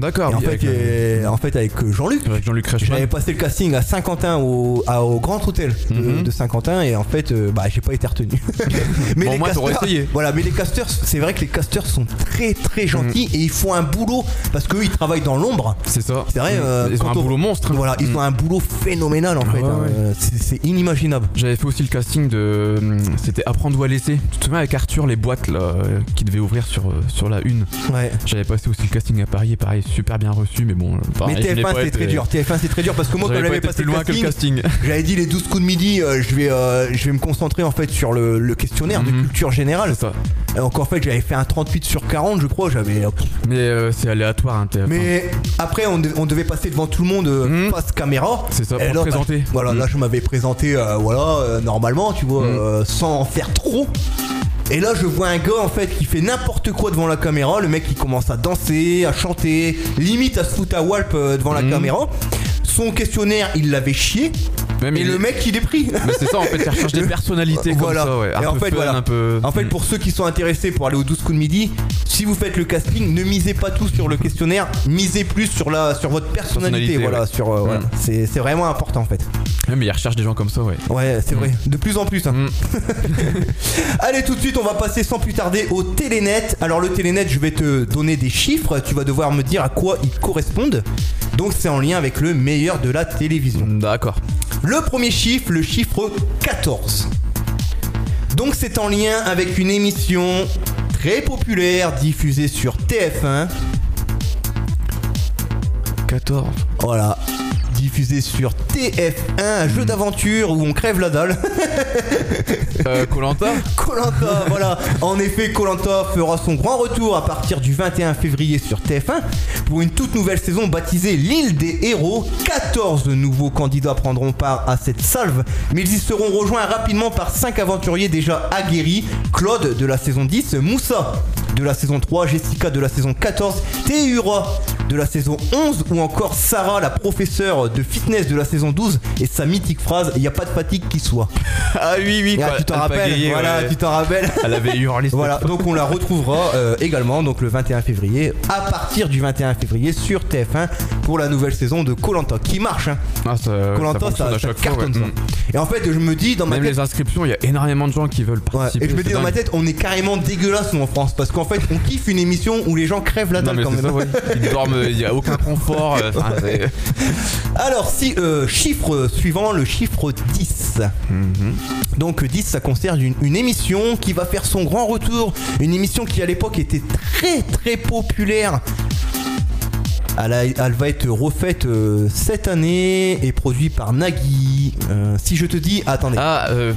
D'accord. En, fait, avec, euh, en fait avec Jean-Luc. avec Jean-Luc. J'avais passé le casting à Saint-Quentin au, à- au Grand Hôtel de, Mhm. de Saint-Quentin et en fait euh, bah j'ai pas été retenu. mais Bon, les moi, t'aurais casteurs, essayé. voilà, mais les casteurs, c'est vrai que les casteurs sont très très gentils Mhm. et ils font un boulot parce qu'eux ils travaillent dans l'ombre. C'est ça. C'est vrai, Mm. euh, ils ont un boulot monstre. hein. Voilà, ils ont un boulot phénoménal en Ah fait. ouais, hein. ouais. C'est inimaginable. J'avais fait aussi le casting de. C'était Apprendre ou à laisser. Tu te souviens avec Arthur, les boîtes là, qui devaient ouvrir sur, sur la une? Ouais. J'avais passé aussi le casting à Paris et pareil, super bien reçu, mais bon. euh, pareil, mais je n'ai TF1 pas c'est été- très dur. TF1 c'est très dur parce que moi quand J'avais passé loin que le casting, casting. j'avais dit les 12 coups de midi, euh, je vais euh, je vais me concentrer en fait sur le, le questionnaire de Mhm. culture générale. C'est ça. Et Donc en fait j'avais fait un 38 sur 40 je crois, j'avais Mais euh, c'est aléatoire, hein, TF1. Mais après, on, de- on devait passer devant tout le monde euh, Mhm. face caméra. C'est ça, pour là, te présenter. bah, voilà, Mhm. là, je m'avais présenté, euh, voilà, euh, normalement, tu vois, Mhm. euh, sans en faire trop. Et là, je vois un gars en fait qui fait n'importe quoi devant la caméra. Le mec, il commence à danser, à chanter, limite à se foutre à walp euh, devant la Mhm. caméra. Son questionnaire, il l'avait chié. Même Et il- le mec, il est pris. Mais c'est ça, en fait, ils recherchent des personnalités Voilà. comme ça, ouais. Un Et en peu fait, fun, voilà. un peu. En fait, pour ceux qui sont intéressés pour aller au 12 coups de midi, si vous faites le casting, ne misez pas tout sur le questionnaire, misez plus sur la sur votre personnalité, Personnalité, voilà, ouais. sur euh, voilà. Mm. c'est c'est vraiment important en fait. Même ils recherchent des gens comme ça, ouais. Ouais, c'est vrai, de plus en plus. hein. Mm. Allez, tout de suite, on va passer sans plus tarder au Télénet. Alors le Télénet, je vais te donner des chiffres, tu vas devoir me dire à quoi ils correspondent. Donc c'est en lien avec le meilleur de la télévision. D'accord. Le premier chiffre, le chiffre 14. Donc c'est en lien avec une émission très populaire diffusée sur TF1 14. Voilà. Diffusé sur TF1, un jeu d'aventure où on crève la dalle. Euh, Colanta Colanta, voilà. En effet, Colanta fera son grand retour à partir du 21 février sur TF1 pour une toute nouvelle saison baptisée l'île des héros. 14 nouveaux candidats prendront part à cette salve, mais ils y seront rejoints rapidement par 5 aventuriers déjà aguerris. Claude de la saison 10, Moussa de la saison 3, Jessica de la saison 14, Théura de la saison 11 ou encore Sarah, la professeure de fitness de la saison 12 et sa mythique phrase il n'y a pas de fatigue qui soit. Ah oui, oui, Ah, tu t'en elle rappelles Voilà, ouais. tu t'en rappelles Elle avait hurlé. Voilà, donc on la retrouvera euh, également donc le 21 février, à partir du 21 février sur TF1 pour la nouvelle saison de Colanta qui marche. Hein. Ah, ça, Colanta, ça, ça fois. cartonne ouais. ça. Mm. Et en fait, je me dis dans ma Même tête, les inscriptions, il y a énormément de gens qui veulent Ouais, participer. et je me dis dans ma tête, on est carrément dégueulasse nous en France parce qu'en fait, on kiffe une émission où les gens crèvent la dalle quand même. ça, ouais. Ils dorment, il n'y a aucun confort. euh, Alors, si euh, chiffre suivant, le chiffre 10. Mhm. Donc 10, ça concerne une, une émission qui va faire son grand retour. Une émission qui à l'époque était très très populaire. Elle, a- elle va être refaite euh, cette année et produite par Nagui. Euh, si je te dis, attendez, Ah, euh,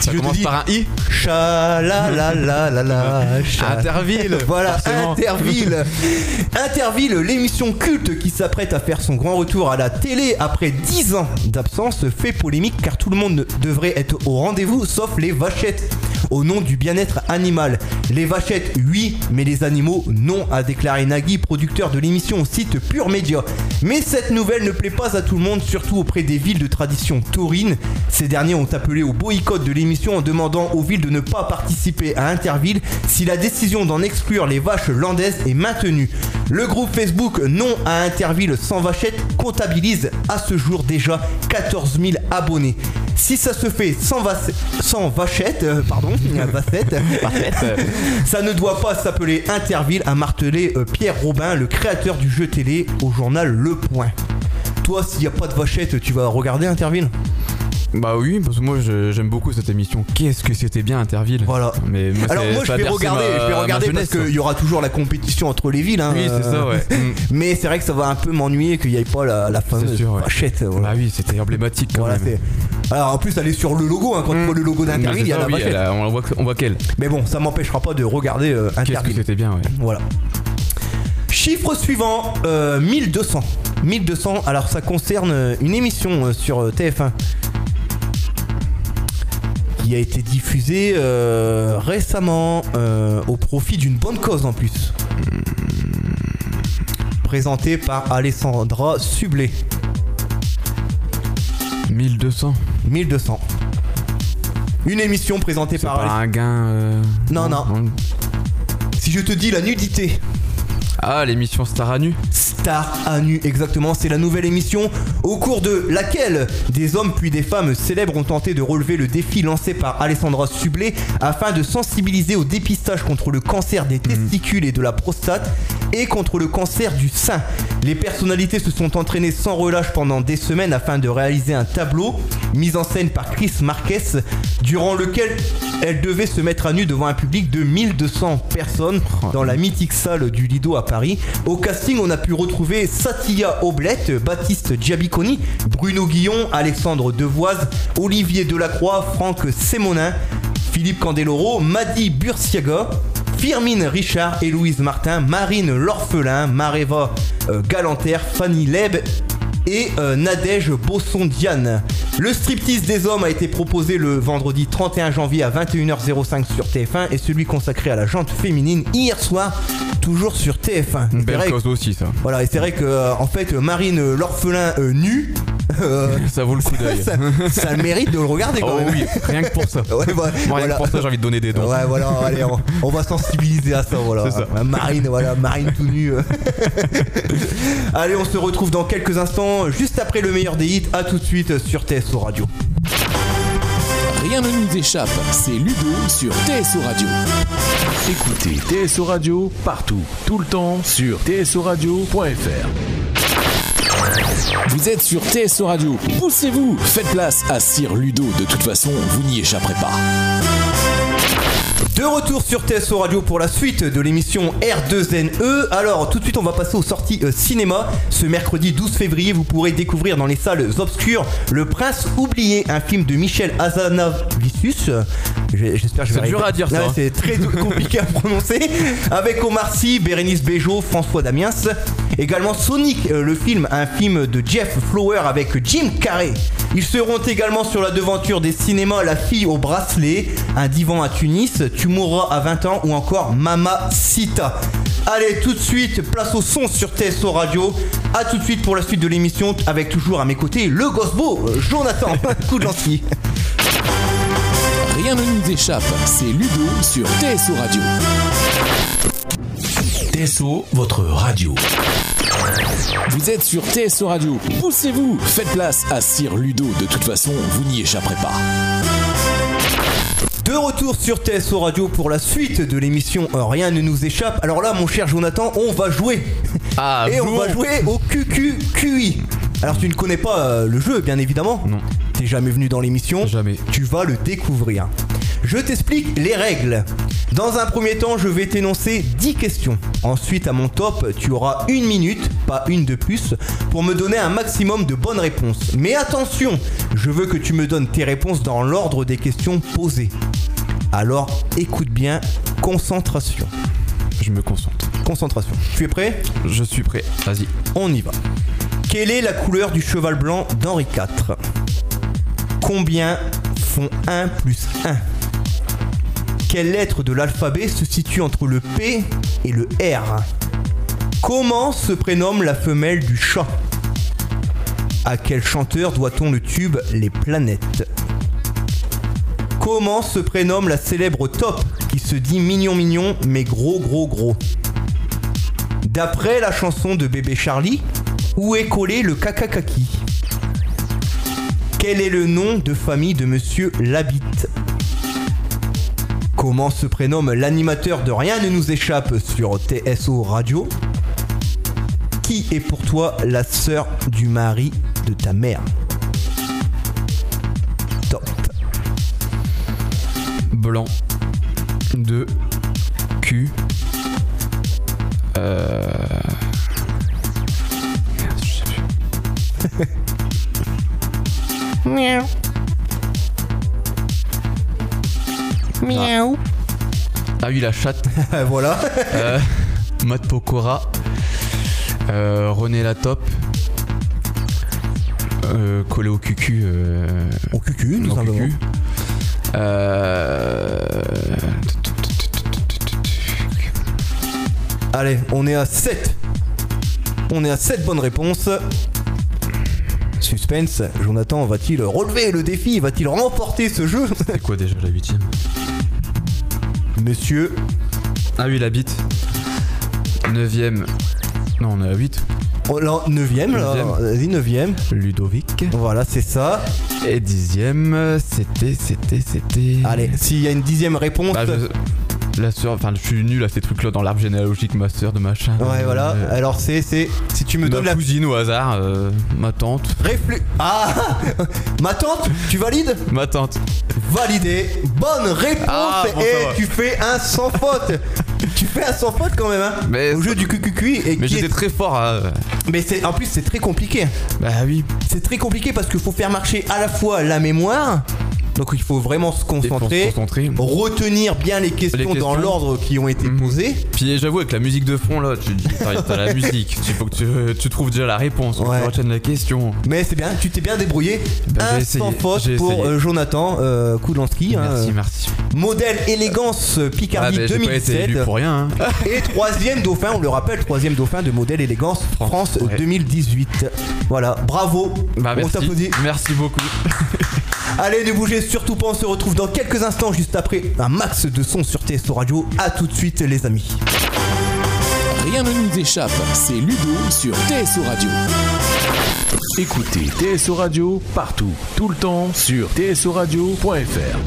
Si ça je te dis- par un I Cha la la la la la cha- Interville Voilà, forcément. Interville. Interville, l'émission culte qui s'apprête à faire son grand retour à la télé après 10 ans d'absence, fait polémique car tout le monde devrait être au rendez-vous sauf les vachettes. Au nom du bien-être animal. Les vachettes, oui, mais les animaux, non, a déclaré Nagui, producteur de l'émission au site Pure Média. Mais cette nouvelle ne plaît pas à tout le monde, surtout auprès des villes de tradition taurine. Ces derniers ont appelé au boycott de l'émission en demandant aux villes de ne pas participer à Interville si la décision d'en exclure les vaches landaises est maintenue. Le groupe Facebook Non à Interville sans vachette comptabilise à ce jour déjà 14 000 abonnés. Si ça se fait sans, vache- sans vachette, euh, pardon, vachette, ça ne doit pas s'appeler Interville, a martelé euh, Pierre Robin, le créateur du jeu télé, au journal Le Point. Toi, s'il n'y a pas de vachette, tu vas regarder Interville? Bah oui, parce que moi je- j'aime beaucoup cette émission. Qu'est-ce que c'était bien Interville? Voilà. Mais moi, Alors c'est- moi je a vais bercé regarder, ma- je vais ma regarder parce jeunesse, qu'il y aura toujours la compétition entre les villes. hein, Oui, c'est ça, euh, ouais. Mm. Mais c'est vrai que ça va un peu m'ennuyer qu'il n'y ait pas la, la fameuse sûr, ouais. vachette. voilà. Bah oui, c'était emblématique quand Voilà, même. c'est- Alors en plus elle est sur le logo, hein, quand tu Mm. vois le logo d'Interville, il y a la oui, elle a- on, voit, on voit qu'elle. Mais bon, ça m'empêchera pas de regarder euh, Qu'est-ce que Interville. c'était bien, ouais. Voilà. Chiffre suivant, euh, 1200. 1200, alors ça concerne euh, une émission euh, sur euh, TF1 qui a été diffusée euh, récemment euh, au profit d'une bonne cause en plus. Présentée par Alessandra Sublet. 1200. 1200. Une émission présentée par pas un gain. euh, Non, non. Si je te dis la nudité, Ah, l'émission Star à nu Star à nu, exactement. C'est la nouvelle émission au cours de laquelle des hommes puis des femmes célèbres ont tenté de relever le défi lancé par Alessandra Sublet afin de sensibiliser au dépistage contre le cancer des testicules et de la prostate et contre le cancer du sein. Les personnalités se sont entraînées sans relâche pendant des semaines afin de réaliser un tableau mis en scène par Chris Marquez durant lequel elles devaient se mettre à nu devant un public de 1200 personnes dans la mythique salle du Lido à Paris. Au casting, on a pu retrouver Satya Oblette, Baptiste Giabiconi, Bruno Guillon, Alexandre Devoise, Olivier Delacroix, Franck Sémonin, Philippe Candeloro, Madi Bursiaga, Firmine Richard, Héloïse Martin, Marine L'Orphelin, Mareva euh, Galanter, Fanny Leb et euh, Nadège Bosson-Diane. Le striptease des hommes a été proposé le vendredi 31 janvier à 21h05 sur TF1 et celui consacré à la jante féminine hier soir toujours sur TF1. Une belle que- cause aussi, ça. voilà, et c'est vrai que euh, en fait Marine euh, l'orphelin euh, nu, euh, Ça vaut le coup d'œil. ça, ça le mérite de le regarder quand Oh même. oui, rien que pour ça. Ouais, bah, rien voilà. que pour ça, j'ai envie de donner des dons. Ouais, voilà, allez, on, on va sensibiliser à ça, voilà. Ça. Marine, voilà, Marine tout nu. euh. allez, on se retrouve dans quelques instants, juste après le meilleur des hits. À tout de suite sur TSO Radio. Rien ne nous échappe, c'est Ludo sur TSO Radio. Écoutez TSO Radio partout, tout le temps sur tsoradio.fr. Vous êtes sur TSO Radio, poussez-vous, faites place à Sir Ludo, de toute façon, vous n'y échapperez pas. De retour sur TSO Radio pour la suite de l'émission R2NE. Alors, tout de suite, on va passer aux sorties euh, cinéma. Ce mercredi 12 février, vous pourrez découvrir dans les salles obscures Le Prince oublié, un film de Michel Hazanavicius. J'ai- J'espère que je vais C'est dur à dire, ça, hein. C'est très compliqué à prononcer. Avec Omar Sy, Bérénice Bejo, François Damiens. Également Sonic, euh, le film, un film de Jeff Flower avec Jim Carrey. Ils seront également sur la devanture des cinémas La fille au bracelet, Un divan à Tunis, Tu mourras à 20 ans ou encore Mama Sita. Allez, tout de suite, place au son sur TSO Radio. A tout de suite pour la suite de l'émission avec toujours à mes côtés le Gosbo, Jonathan. Coup de gentil. Rien ne nous échappe, c'est Ludo sur TSO Radio. TSO, votre radio. Vous êtes sur TSO Radio, poussez-vous, faites place à Sir Ludo, de toute façon, vous n'y échapperez pas. De retour sur TSO Radio pour la suite de l'émission euh, Rien ne nous échappe. Alors là, mon cher Jonathan, on va jouer. Ah, Et on va jouer au QQQI. Alors tu ne connais pas euh, le jeu, bien évidemment. Non. T'es jamais venu dans l'émission. Jamais. Tu vas le découvrir. Je t'explique les règles. Dans un premier temps, je vais t'énoncer 10 questions. Ensuite, à mon top, tu auras une minute, pas une de plus, pour me donner un maximum de bonnes réponses. Mais attention, je veux que tu me donnes tes réponses dans l'ordre des questions posées. Alors, écoute bien, concentration. Je me concentre. Concentration. Tu es prêt? Je suis prêt. Vas-y. On y va. Quelle est la couleur du cheval blanc d'Henri IV Combien font 1 plus 1 Quelle lettre de l'alphabet se situe entre le P et le R? Comment se prénomme la femelle du chat? À quel chanteur doit-on le tube Les planètes? Comment se prénomme la célèbre top qui se dit mignon mignon mais gros gros gros? D'après la chanson de Bébé Charlie, où est collé le kakakaki? Quel est le nom de famille de Monsieur Labitte? Comment se prénomme l'animateur de Rien ne nous échappe sur TSO Radio? Qui est pour toi la sœur du mari de ta mère? Blanc. 2. Q. Euh... merde, je sais plus. Miaou. Miaou. Ah oui, la chatte. voilà. Euh, Matt Pokora. Euh, René Latop. Euh, collé au cucu. Euh, Au cucu, tout simplement. cucu. Euh... Allez, on est à 7. On est à 7 bonnes réponses. Suspense, Jonathan va-t-il relever le défi? Va-t-il remporter ce jeu? C'est quoi déjà la huitième? Monsieur, Ah oui, la bite. Neuvième. Non, on est à 8. oh là, 9ème là, vas-y, 9ème. Ludovic. Voilà, c'est ça. Et dixième, c'était, c'était, c'était. Allez, s'il y a une dixième réponse. Bah, je- La sœur, enfin, je suis nul à ces trucs-là dans l'arbre généalogique, ma sœur de machin. Ouais, voilà. Euh, Alors, c'est, c'est. Si tu me ma donnes la. cousine au hasard, euh, ma tante. Réflé... Ah Ma tante, tu valides? Ma tante. Validé. Bonne réponse. Ah, bon, ça et tu fais un sans faute. tu fais un sans faute quand même, hein. Mais- Au jeu du QQQI. Et Mais qui j'étais est- très fort à. Mais c'est, en plus, c'est très compliqué. Bah oui. C'est très compliqué parce qu'il faut faire marcher à la fois la mémoire. Donc il faut vraiment se concentrer. Retenir bien les questions, Les dans l'ordre qui ont été Mhm. posées. Puis j'avoue, avec la musique de fond là, tu t'as la musique. Il faut que tu, tu trouves déjà la réponse. Ouais. Tu retiennes la question. Mais c'est bien, tu t'es bien débrouillé. Bah, un j'ai essayé, sans faute pour euh, Jonathan euh, hein, Merci, merci. modèle élégance euh, Ah, Picardie bah, j'ai pas été 2017. élu pour rien. hein. Et troisième dauphin, on le rappelle, troisième dauphin de modèle élégance France, ouais. 2018. Voilà, bravo. Bah, on t'applaudit. Merci beaucoup. Allez, ne bougez surtout pas, on se retrouve dans quelques instants juste après un max de son sur TSO Radio. A tout de suite les amis. Rien ne nous échappe, c'est Ludo sur TSO Radio. Écoutez TSO Radio partout, tout le temps sur tsoradio.fr.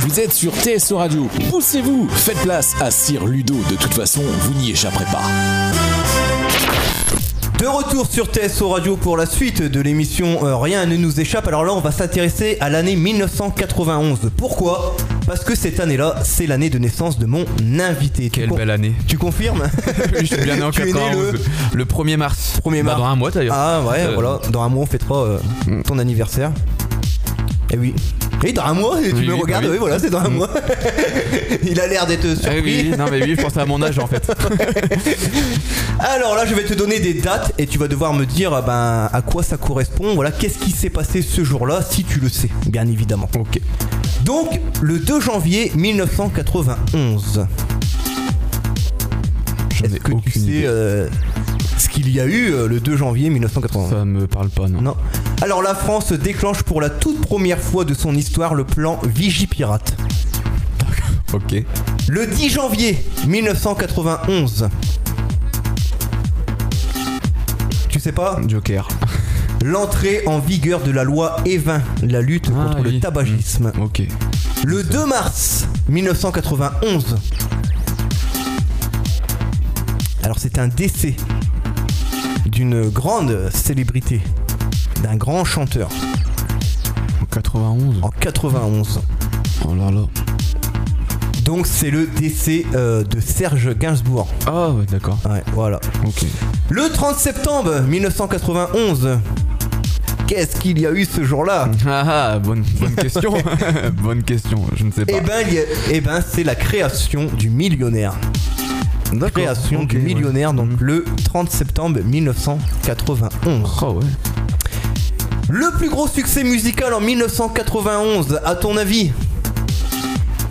Vous êtes sur TSO Radio, poussez-vous, faites place à Sir Ludo, de toute façon, vous n'y échapperez pas. De retour sur TSO Radio pour la suite de l'émission euh, Rien ne nous échappe. Alors là, on va s'intéresser à l'année 1991. Pourquoi? Parce que cette année-là, c'est l'année de naissance de mon invité. Quelle belle année. Tu confirmes? Je suis bien né en 91. Le... 1er mars. 1er bah, mars. dans un mois d'ailleurs. Ah ouais, euh, voilà. Dans un mois, on fêtera euh, mm. ton anniversaire. Et eh oui. Et dans un mois, tu me regardes, oui. voilà, c'est dans un mm. mois. Il a l'air d'être surpris. oui, non mais oui, je pensais à mon âge en fait. Alors là, je vais te donner des dates et tu vas devoir me dire ah ben, à quoi ça correspond. Voilà, qu'est-ce qui s'est passé ce jour-là, si tu le sais, bien évidemment. Ok. Donc, le 2 janvier 1991. Est-ce que tu sais euh, ce qu'il y a eu euh, le 2 janvier 1991 Ça me parle pas, non. Non. Alors la France déclenche pour la toute première fois de son histoire le plan Vigipirate. Ok. Le 10 janvier 1991. Tu sais pas? Joker. L'entrée en vigueur de la loi E20, la lutte ah contre le tabagisme. Mmh, ok. Le 2 mars 1991. Alors c'est un décès d'une grande célébrité d'un grand chanteur. En 91 En 91. Oh là là. Donc c'est le décès euh, de Serge Gainsbourg. Ah ouais d'accord. Ouais, voilà. Ok. Le 30 septembre 1991. Qu'est-ce qu'il y a eu ce jour-là? Ah, ah, bonne, bonne question. bonne question, je ne sais pas. Eh ben, eh ben c'est la création du millionnaire. Création du millionnaire, donc mhm. le 30 septembre 1991. Oh ouais. Le plus gros succès musical en 1991, à ton avis?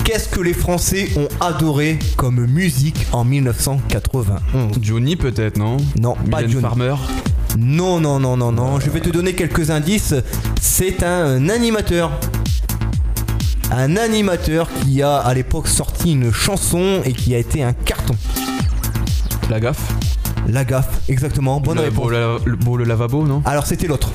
Qu'est-ce que les Français ont adoré comme musique en 1991 Johnny peut-être, non? Non, pas Johnny. Farmer? Non, non, non, non, non. Je vais te donner quelques indices. C'est un animateur. Un animateur qui a à l'époque sorti une chanson et qui a été un carton. La gaffe? La gaffe, exactement. Bonne réponse. le lavabo, non? Alors c'était l'autre.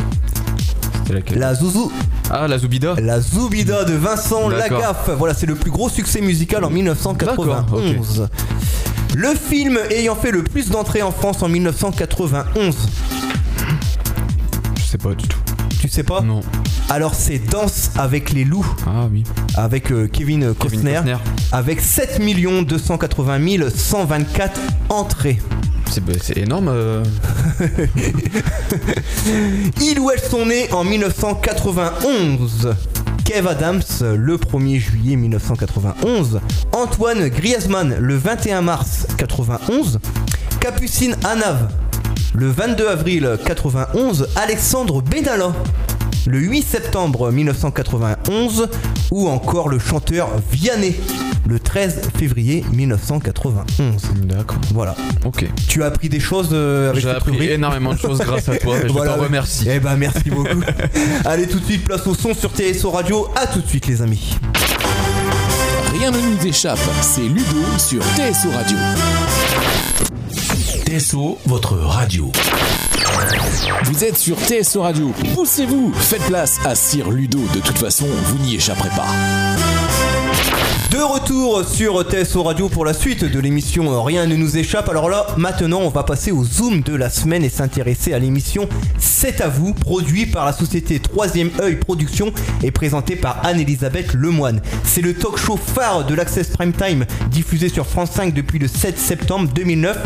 La Zouzou. Ah, la Zoubida La Zoubida de Vincent Lagaffe. Voilà, c'est le plus gros succès musical en 1991. Le film ayant fait le plus d'entrées en France en 1991. Je sais pas du tout. Tu sais pas Non. Alors c'est Danse avec les loups. Ah oui. Avec euh, Kevin, Costner, Avec 7 280 124 entrées. C'est énorme. Euh. Ils ou elles sont nés en 1991. Kev Adams le 1er juillet 1991, Antoine Griezmann le 21 mars 91, Capucine Anav le 22 avril 91, Alexandre Benalla le 8 septembre 1991 ou encore le chanteur Vianney le 13 février 1991. D'accord. Voilà. Ok. Tu as appris des choses euh, avec J'ai appris énormément de choses grâce à toi. je voilà, te remercie. Eh ben merci beaucoup. Allez tout de suite place au son sur TSO Radio. À tout de suite les amis. Rien ne nous échappe, c'est Ludo sur TSO Radio. TSO, votre radio. Vous êtes sur TSO Radio. Poussez-vous, faites place à Sir Ludo. De toute façon, vous n'y échapperez pas. De retour sur TSO Radio pour la suite de l'émission Rien ne nous échappe. Alors là, maintenant, on va passer au zoom de la semaine et s'intéresser à l'émission C'est à vous, produit par la société Troisième œil Production et présenté par Anne-Elisabeth Lemoine. C'est le talk show phare de l'Access Prime Time, diffusé sur France 5 depuis le 7 septembre 2009,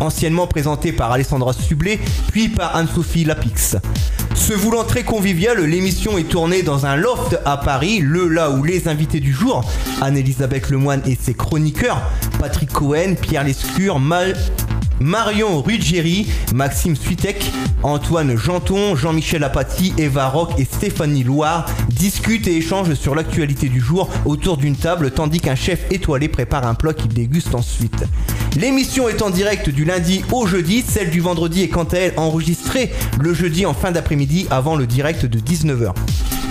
anciennement présenté par Alessandra Sublet, puis par Anne-Sophie Lapix. Se voulant très convivial, l'émission est tournée dans un loft à Paris, le là où les invités du jour, Anne-Elisabeth Lemoine et ses chroniqueurs, Patrick Cohen, Pierre Lescure, Marion Ruggieri, Maxime Switek, Antoine Janton, Jean-Michel Apathy, Eva Rock et Stéphanie Loire discutent et échangent sur l'actualité du jour autour d'une table tandis qu'un chef étoilé prépare un plat qu'il déguste ensuite. L'émission est en direct du lundi au jeudi, celle du vendredi est quant à elle enregistrée le jeudi en fin d'après-midi avant le direct de 19h.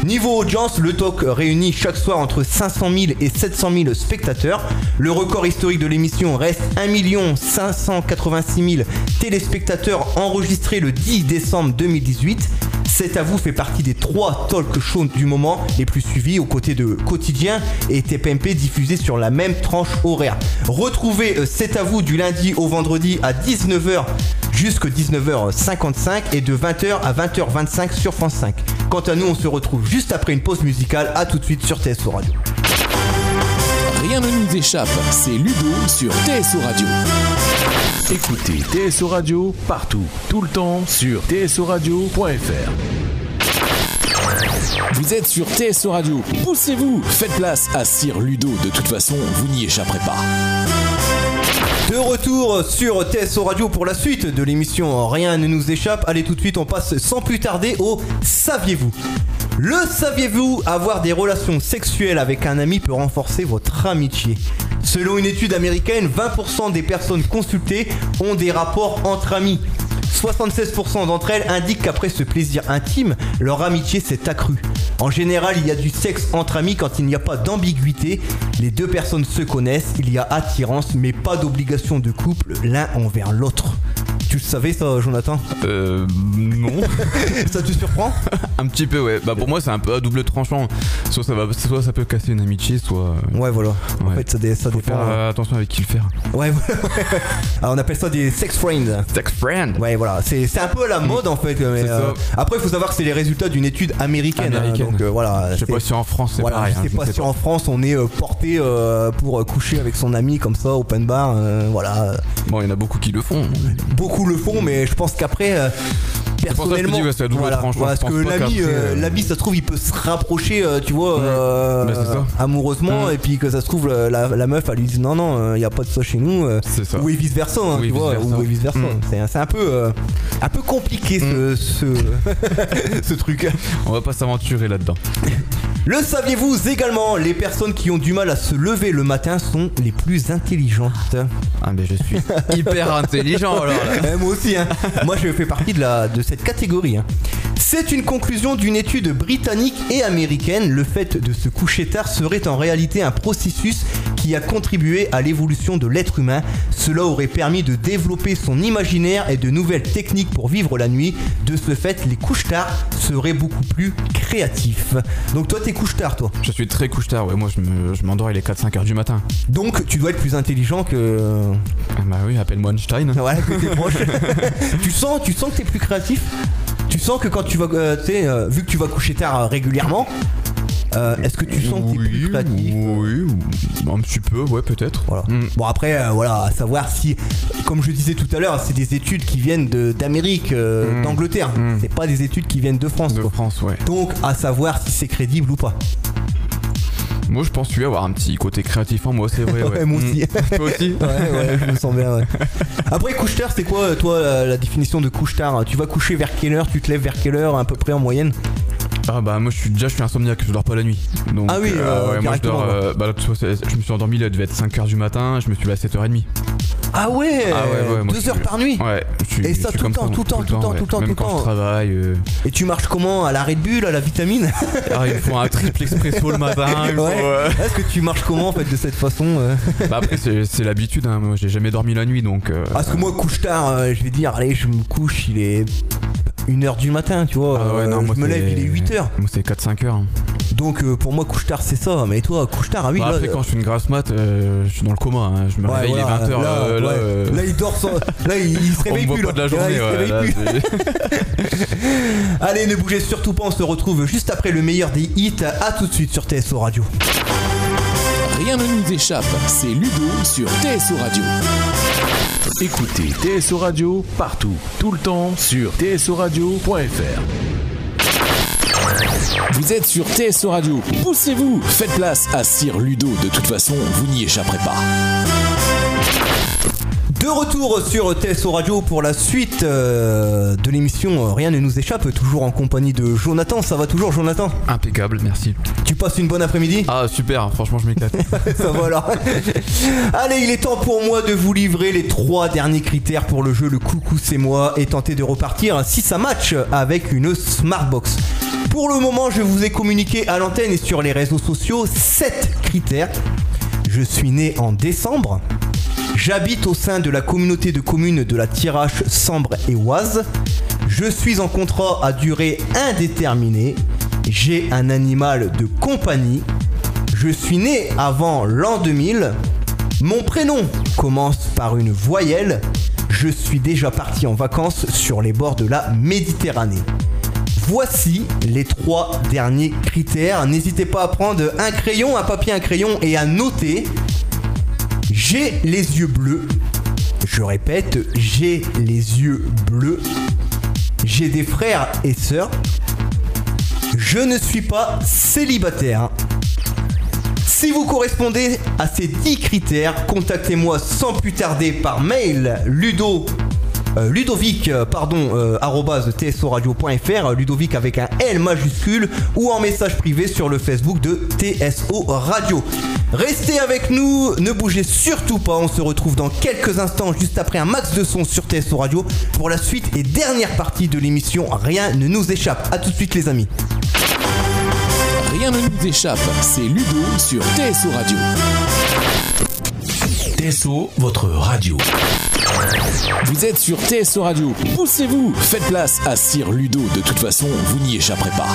Niveau audience, le talk réunit chaque soir entre 500 000 et 700 000 spectateurs. Le record historique de l'émission reste 1 586 000 téléspectateurs enregistrés le 10 décembre 2018. C'est à vous fait partie des trois talk shows du moment les plus suivis aux côtés de Quotidien et TPMP diffusés sur la même tranche horaire. Retrouvez euh, C'est à vous du lundi au vendredi à 19h jusqu'à 19h55 et de 20h à 20h25 sur France 5. Quant à nous, on se retrouve juste après une pause musicale. À tout de suite sur TSO Radio. Rien ne nous échappe, c'est Ludo sur TSO Radio. Écoutez TSO Radio partout, tout le temps sur tsoradio.fr. Vous êtes sur TSO Radio, poussez-vous, faites place à Sir Ludo, de toute façon, vous n'y échapperez pas. De retour sur TSO Radio pour la suite de l'émission Rien ne nous échappe. Allez tout de suite, on passe sans plus tarder au Saviez-vous? Le saviez-vous? Avoir des relations sexuelles avec un ami peut renforcer votre amitié. Selon une étude américaine, 20% des personnes consultées ont des rapports entre amis. 76% d'entre elles indiquent qu'après ce plaisir intime, leur amitié s'est accrue. En général, il y a du sexe entre amis quand il n'y a pas d'ambiguïté. Les deux personnes se connaissent, il y a attirance, mais pas d'obligation de couple l'un envers l'autre. Tu le savais ça, Jonathan Euh. Non. Ça te surprend? Un petit peu, ouais. Bah pour moi, c'est un peu à double tranchant. Soit ça, va, soit ça peut casser une amitié, soit. euh, Ouais, voilà. En fait, ça, dé- ça Faut dépend. faire euh, attention avec qui le faire. Ouais, voilà. Alors, on appelle ça des sex friends. Sex friend Ouais, voilà, c'est un peu à la mode en fait. mais, euh, après, il faut savoir que c'est les résultats d'une étude américaine. hein, donc euh, voilà. Je sais pas si en France c'est Voilà, pareil. je hein, sais pas sais si en France on est porté pour coucher avec son ami comme ça, open bar. voilà, Bon, il y en a beaucoup qui le font. beaucoup le font, mais je pense qu'après. euh, Personnellement, c'est voilà, parce que l'ami, qu'après, euh, l'ami, ça se trouve, il peut se rapprocher, euh, tu vois, euh, Bah, ça. amoureusement, Mm. et puis que ça se trouve, la, meuf, elle lui dit non, non, il n'y a pas de ça chez nous. ça. ou et vice versa, hein, Oui, tu vois, ou vice versa. Mm. C'est un- peu, un peu compliqué ce, ce, ce truc. On va pas s'aventurer là-dedans. Le saviez-vous également Les personnes qui ont du mal à se lever le matin sont les plus intelligentes. Ah, mais je suis hyper intelligent alors là. Eh, moi aussi, hein. moi je fais partie de, la, de cette catégorie. hein. C'est une conclusion d'une étude britannique et américaine. Le fait de se coucher tard serait en réalité un processus qui a contribué à l'évolution de l'être humain. Cela aurait permis de développer son imaginaire et de nouvelles techniques pour vivre la nuit. De ce fait, les couches tard seraient beaucoup plus créatifs. Donc toi, t'es couche tard, toi? Je suis très couche-tard, ouais. Moi, je me- je m'endors, il est 4-5 heures du matin. Donc tu dois être plus intelligent que. Ah, bah oui, appelle-moi Einstein. Voilà, que t'es proche. tu sens, tu sens que t'es plus créatif? Tu sens que quand tu vas, euh, tu sais, euh, vu que tu vas coucher tard euh, régulièrement, euh, est-ce que tu sens que t'es plus créatif oui, un petit peu, ouais, peut-être. Voilà. Mm. Bon après, euh, voilà, à savoir si, comme je disais tout à l'heure, c'est des études qui viennent d'Amérique, euh, Mm. d'Angleterre. Mm. C'est pas des études qui viennent de France. De quoi. France, ouais. Donc à savoir si c'est crédible ou pas. Moi, je pense lui avoir un petit côté créatif en moi, c'est vrai. Ouais, Ouais, moi Mm. aussi. Toi aussi Ouais, ouais, je me sens bien. ouais. Après, couche tard, c'est quoi, euh, toi, la, la définition de couche tard Tu vas coucher vers quelle heure? Tu te lèves vers quelle heure, à peu près en moyenne? Ah bah moi je suis déjà je suis insomniaque, je dors pas la nuit. Donc, Ah oui, euh, ouais, moi je dors euh, bah, je me suis endormi là, il devait être 5h du matin, je me suis levé à 7h30. Ah ouais, Ah ouais, ouais, moi, Deux heures par nuit Ouais, suis, Et ça tout le temps, tout le temps, tout le temps, tout le temps, tout le quand temps. je travaille, euh, Et tu marches comment À la Red Bull, à la vitamine ah, il me faut un triple expresso le matin. Ouais. euh, Est-ce que tu marches comment en fait de cette façon euh Bah après c'est l'habitude, hein. moi j'ai jamais dormi la nuit donc. euh, Parce que moi, couche tard, euh, je vais dire, allez, je me couche, il est 1h du matin, tu vois. ah ouais, euh, non, moi, je me lève, il est 8h. Moi c'est 4-5 heures. hein. Donc euh, pour moi, couche tard, c'est ça. Mais toi, couche tard, ah oui, Bah, là, après quand je fais une grasse mat, euh, je suis dans le coma, hein. je me Ouais, réveille voilà, il est 20h. là, là, ouais. euh, Là, il dort sans. Là, il, il se on réveille plus. pas de là. la journée. Là, il se réveille là, plus. c'est- Allez, ne bougez surtout pas, on se retrouve juste après le meilleur des hits. À tout de suite sur TSO Radio. Rien ne nous échappe, c'est Ludo sur TSO Radio. Écoutez TSO Radio partout, tout le temps sur tsoradio.fr. Vous êtes sur TSO Radio, poussez-vous, faites place à Sir Ludo, de toute façon, vous n'y échapperez pas. De retour sur TSO Radio pour la suite euh, de l'émission Rien ne nous échappe, toujours en compagnie de Jonathan. Ça va toujours, Jonathan? Impeccable, merci. Tu passes une bonne après-midi? Ah super, franchement je m'éclate. Ça va alors. Allez, il est temps pour moi de vous livrer les trois derniers critères pour le jeu Le Coucou c'est moi et tenter de repartir si ça match avec une Smartbox. Pour le moment, je vous ai communiqué à l'antenne et sur les réseaux sociaux 7 critères. Je suis né en décembre. J'habite au sein de la communauté de communes de la Tirache, Sambre et Oise. Je suis en contrat à durée indéterminée. J'ai un animal de compagnie. Je suis né avant l'an 2000. Mon prénom commence par une voyelle. Je suis déjà parti en vacances sur les bords de la Méditerranée. Voici les trois derniers critères. N'hésitez pas à prendre un crayon, un papier, un crayon et à noter. J'ai les yeux bleus. Je répète, j'ai les yeux bleus. J'ai des frères et sœurs. Je ne suis pas célibataire. Si vous correspondez à ces 10 critères, contactez-moi sans plus tarder par mail ludo euh, Ludovic, euh, euh, tsoradio.fr, Ludovic avec un L majuscule, ou en message privé sur le Facebook de TSO Radio. Restez avec nous, ne bougez surtout pas, on se retrouve dans quelques instants juste après un max de son sur TSO Radio pour la suite et dernière partie de l'émission Rien ne nous échappe. A tout de suite les amis. Rien ne nous échappe, c'est Ludo sur TSO Radio. TSO, votre radio. Vous êtes sur TSO Radio. Poussez-vous, faites place à Sir Ludo. De toute façon, vous n'y échapperez pas.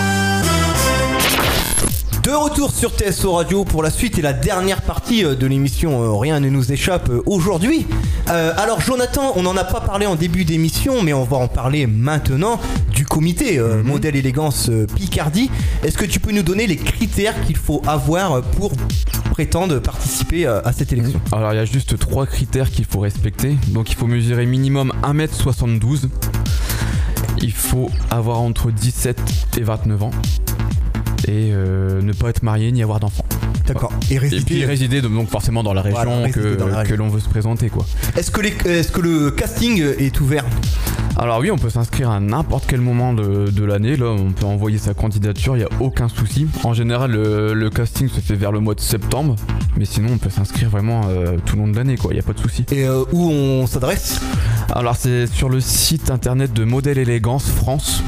De retour sur TSO Radio pour la suite et la dernière partie euh, de l'émission euh, Rien ne nous échappe euh, aujourd'hui. alors Jonathan, on n'en a pas parlé en début d'émission, mais on va en parler maintenant du comité mhm. modèle élégance Picardie. Est-ce que tu peux nous donner les critères qu'il faut avoir pour prétendre participer à cette élection? Alors il y a juste trois critères qu'il faut respecter. Donc il faut mesurer minimum 1m72. Il faut avoir entre 17 et 29 ans et euh, ne pas être marié ni avoir d'enfants. D'accord. Et résider, résider donc forcément dans la région que, l'on veut se présenter quoi. Est-ce que, est que le casting est ouvert? Alors oui, on peut s'inscrire à n'importe quel moment de, l'année. Là, on peut envoyer sa candidature, il n'y a aucun souci. En général, le, casting se fait vers le mois de septembre, mais sinon, on peut s'inscrire vraiment euh, tout le long de l'année, quoi. Il n'y a pas de souci. Et euh, où on s'adresse? Alors, c'est sur le site internet de Modèle Élégance France.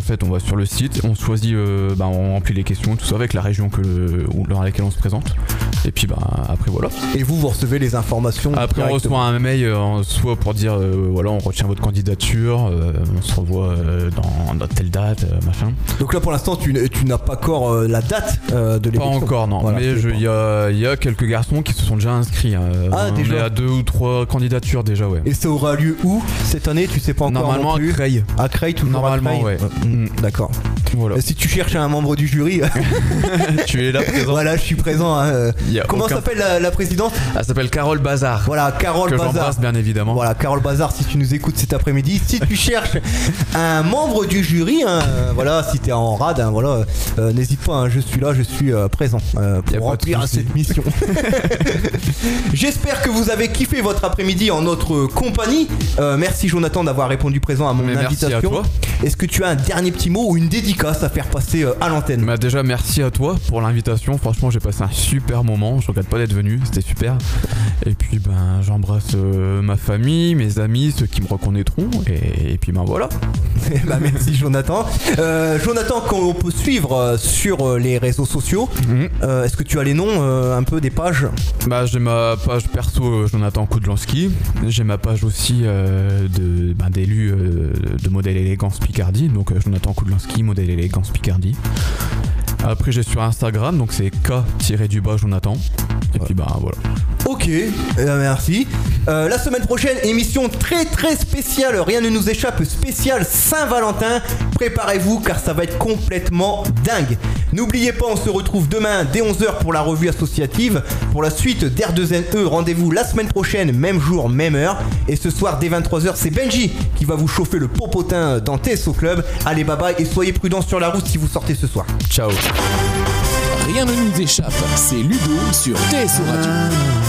En fait, on va sur le site, on choisit, euh, bah, on remplit les questions, tout ça avec la région que dans laquelle on se présente. Et puis bah après voilà. Et vous, vous recevez les informations Après on reçoit un mail euh, soit pour dire euh, voilà on retient votre candidature, on se revoit dans, telle date, machin. Donc là pour l'instant tu, n'as pas encore la date de l'élection. Pas encore non, mais il y a, quelques garçons qui se sont déjà inscrits. Hein. Ah déjà. Il y a deux ou trois candidatures déjà ouais. Et ça aura lieu où cette année Tu sais pas encore Normalement à Creil. À Creil toujours. Normalement ouais. Mm, d'accord. Voilà. Si tu cherches un membre du jury, tu es là présent. Voilà, je suis présent. Hein. Comment s'appelle la, présidente? Elle s'appelle Carole Bazar. Voilà, Carole que Bazar. bien évidemment. Voilà, Carole Bazar, si tu nous écoutes cet après-midi, si tu cherches un membre du jury, hein, voilà, si t'es en rade, hein, voilà, euh, n'hésite pas, je suis là, je suis euh, présent euh, pour remplir cette mission. J'espère que vous avez kiffé votre après-midi en notre compagnie. merci Jonathan d'avoir répondu présent à mon invitation. Est-ce que tu as un dernier petit mot ou une dédicace? À faire passer euh, à l'antenne bah Déjà, merci à toi pour l'invitation. Franchement, j'ai passé un super moment. Je regrette pas d'être venu. C'était super. Et puis, ben, j'embrasse euh, ma famille, mes amis, ceux qui me reconnaîtront. Et, puis, ben voilà. bah, merci, Jonathan. Euh, Jonathan, qu'on peut suivre sur les réseaux sociaux, mhm. est-ce que tu as les noms un peu des pages? Bah, j'ai ma page perso Jonathan Koudlanski. J'ai ma page aussi de ben, d'élu de modèle élégance Picardie, donc euh, Jonathan Koudlanski, modèle élégance Picardie. Après, j'ai sur Instagram, donc c'est K-du-bas Jonathan. Et puis bah voilà. Ok, eh ben, merci. Euh, la semaine prochaine, émission très très spéciale, rien ne nous échappe, spéciale Saint-Valentin. Préparez-vous car ça va être complètement dingue. N'oubliez pas, on se retrouve demain dès 11h pour la revue associative. Pour la suite d'R2NE, rendez-vous la semaine prochaine, même jour, même heure. Et ce soir dès 23h, c'est Benji qui va vous chauffer le popotin dans TSO Club. Allez, bye bye et soyez prudents sur la route si vous sortez ce soir. Ciao. Rien ne nous échappe, c'est Ludo sur TSO Radio.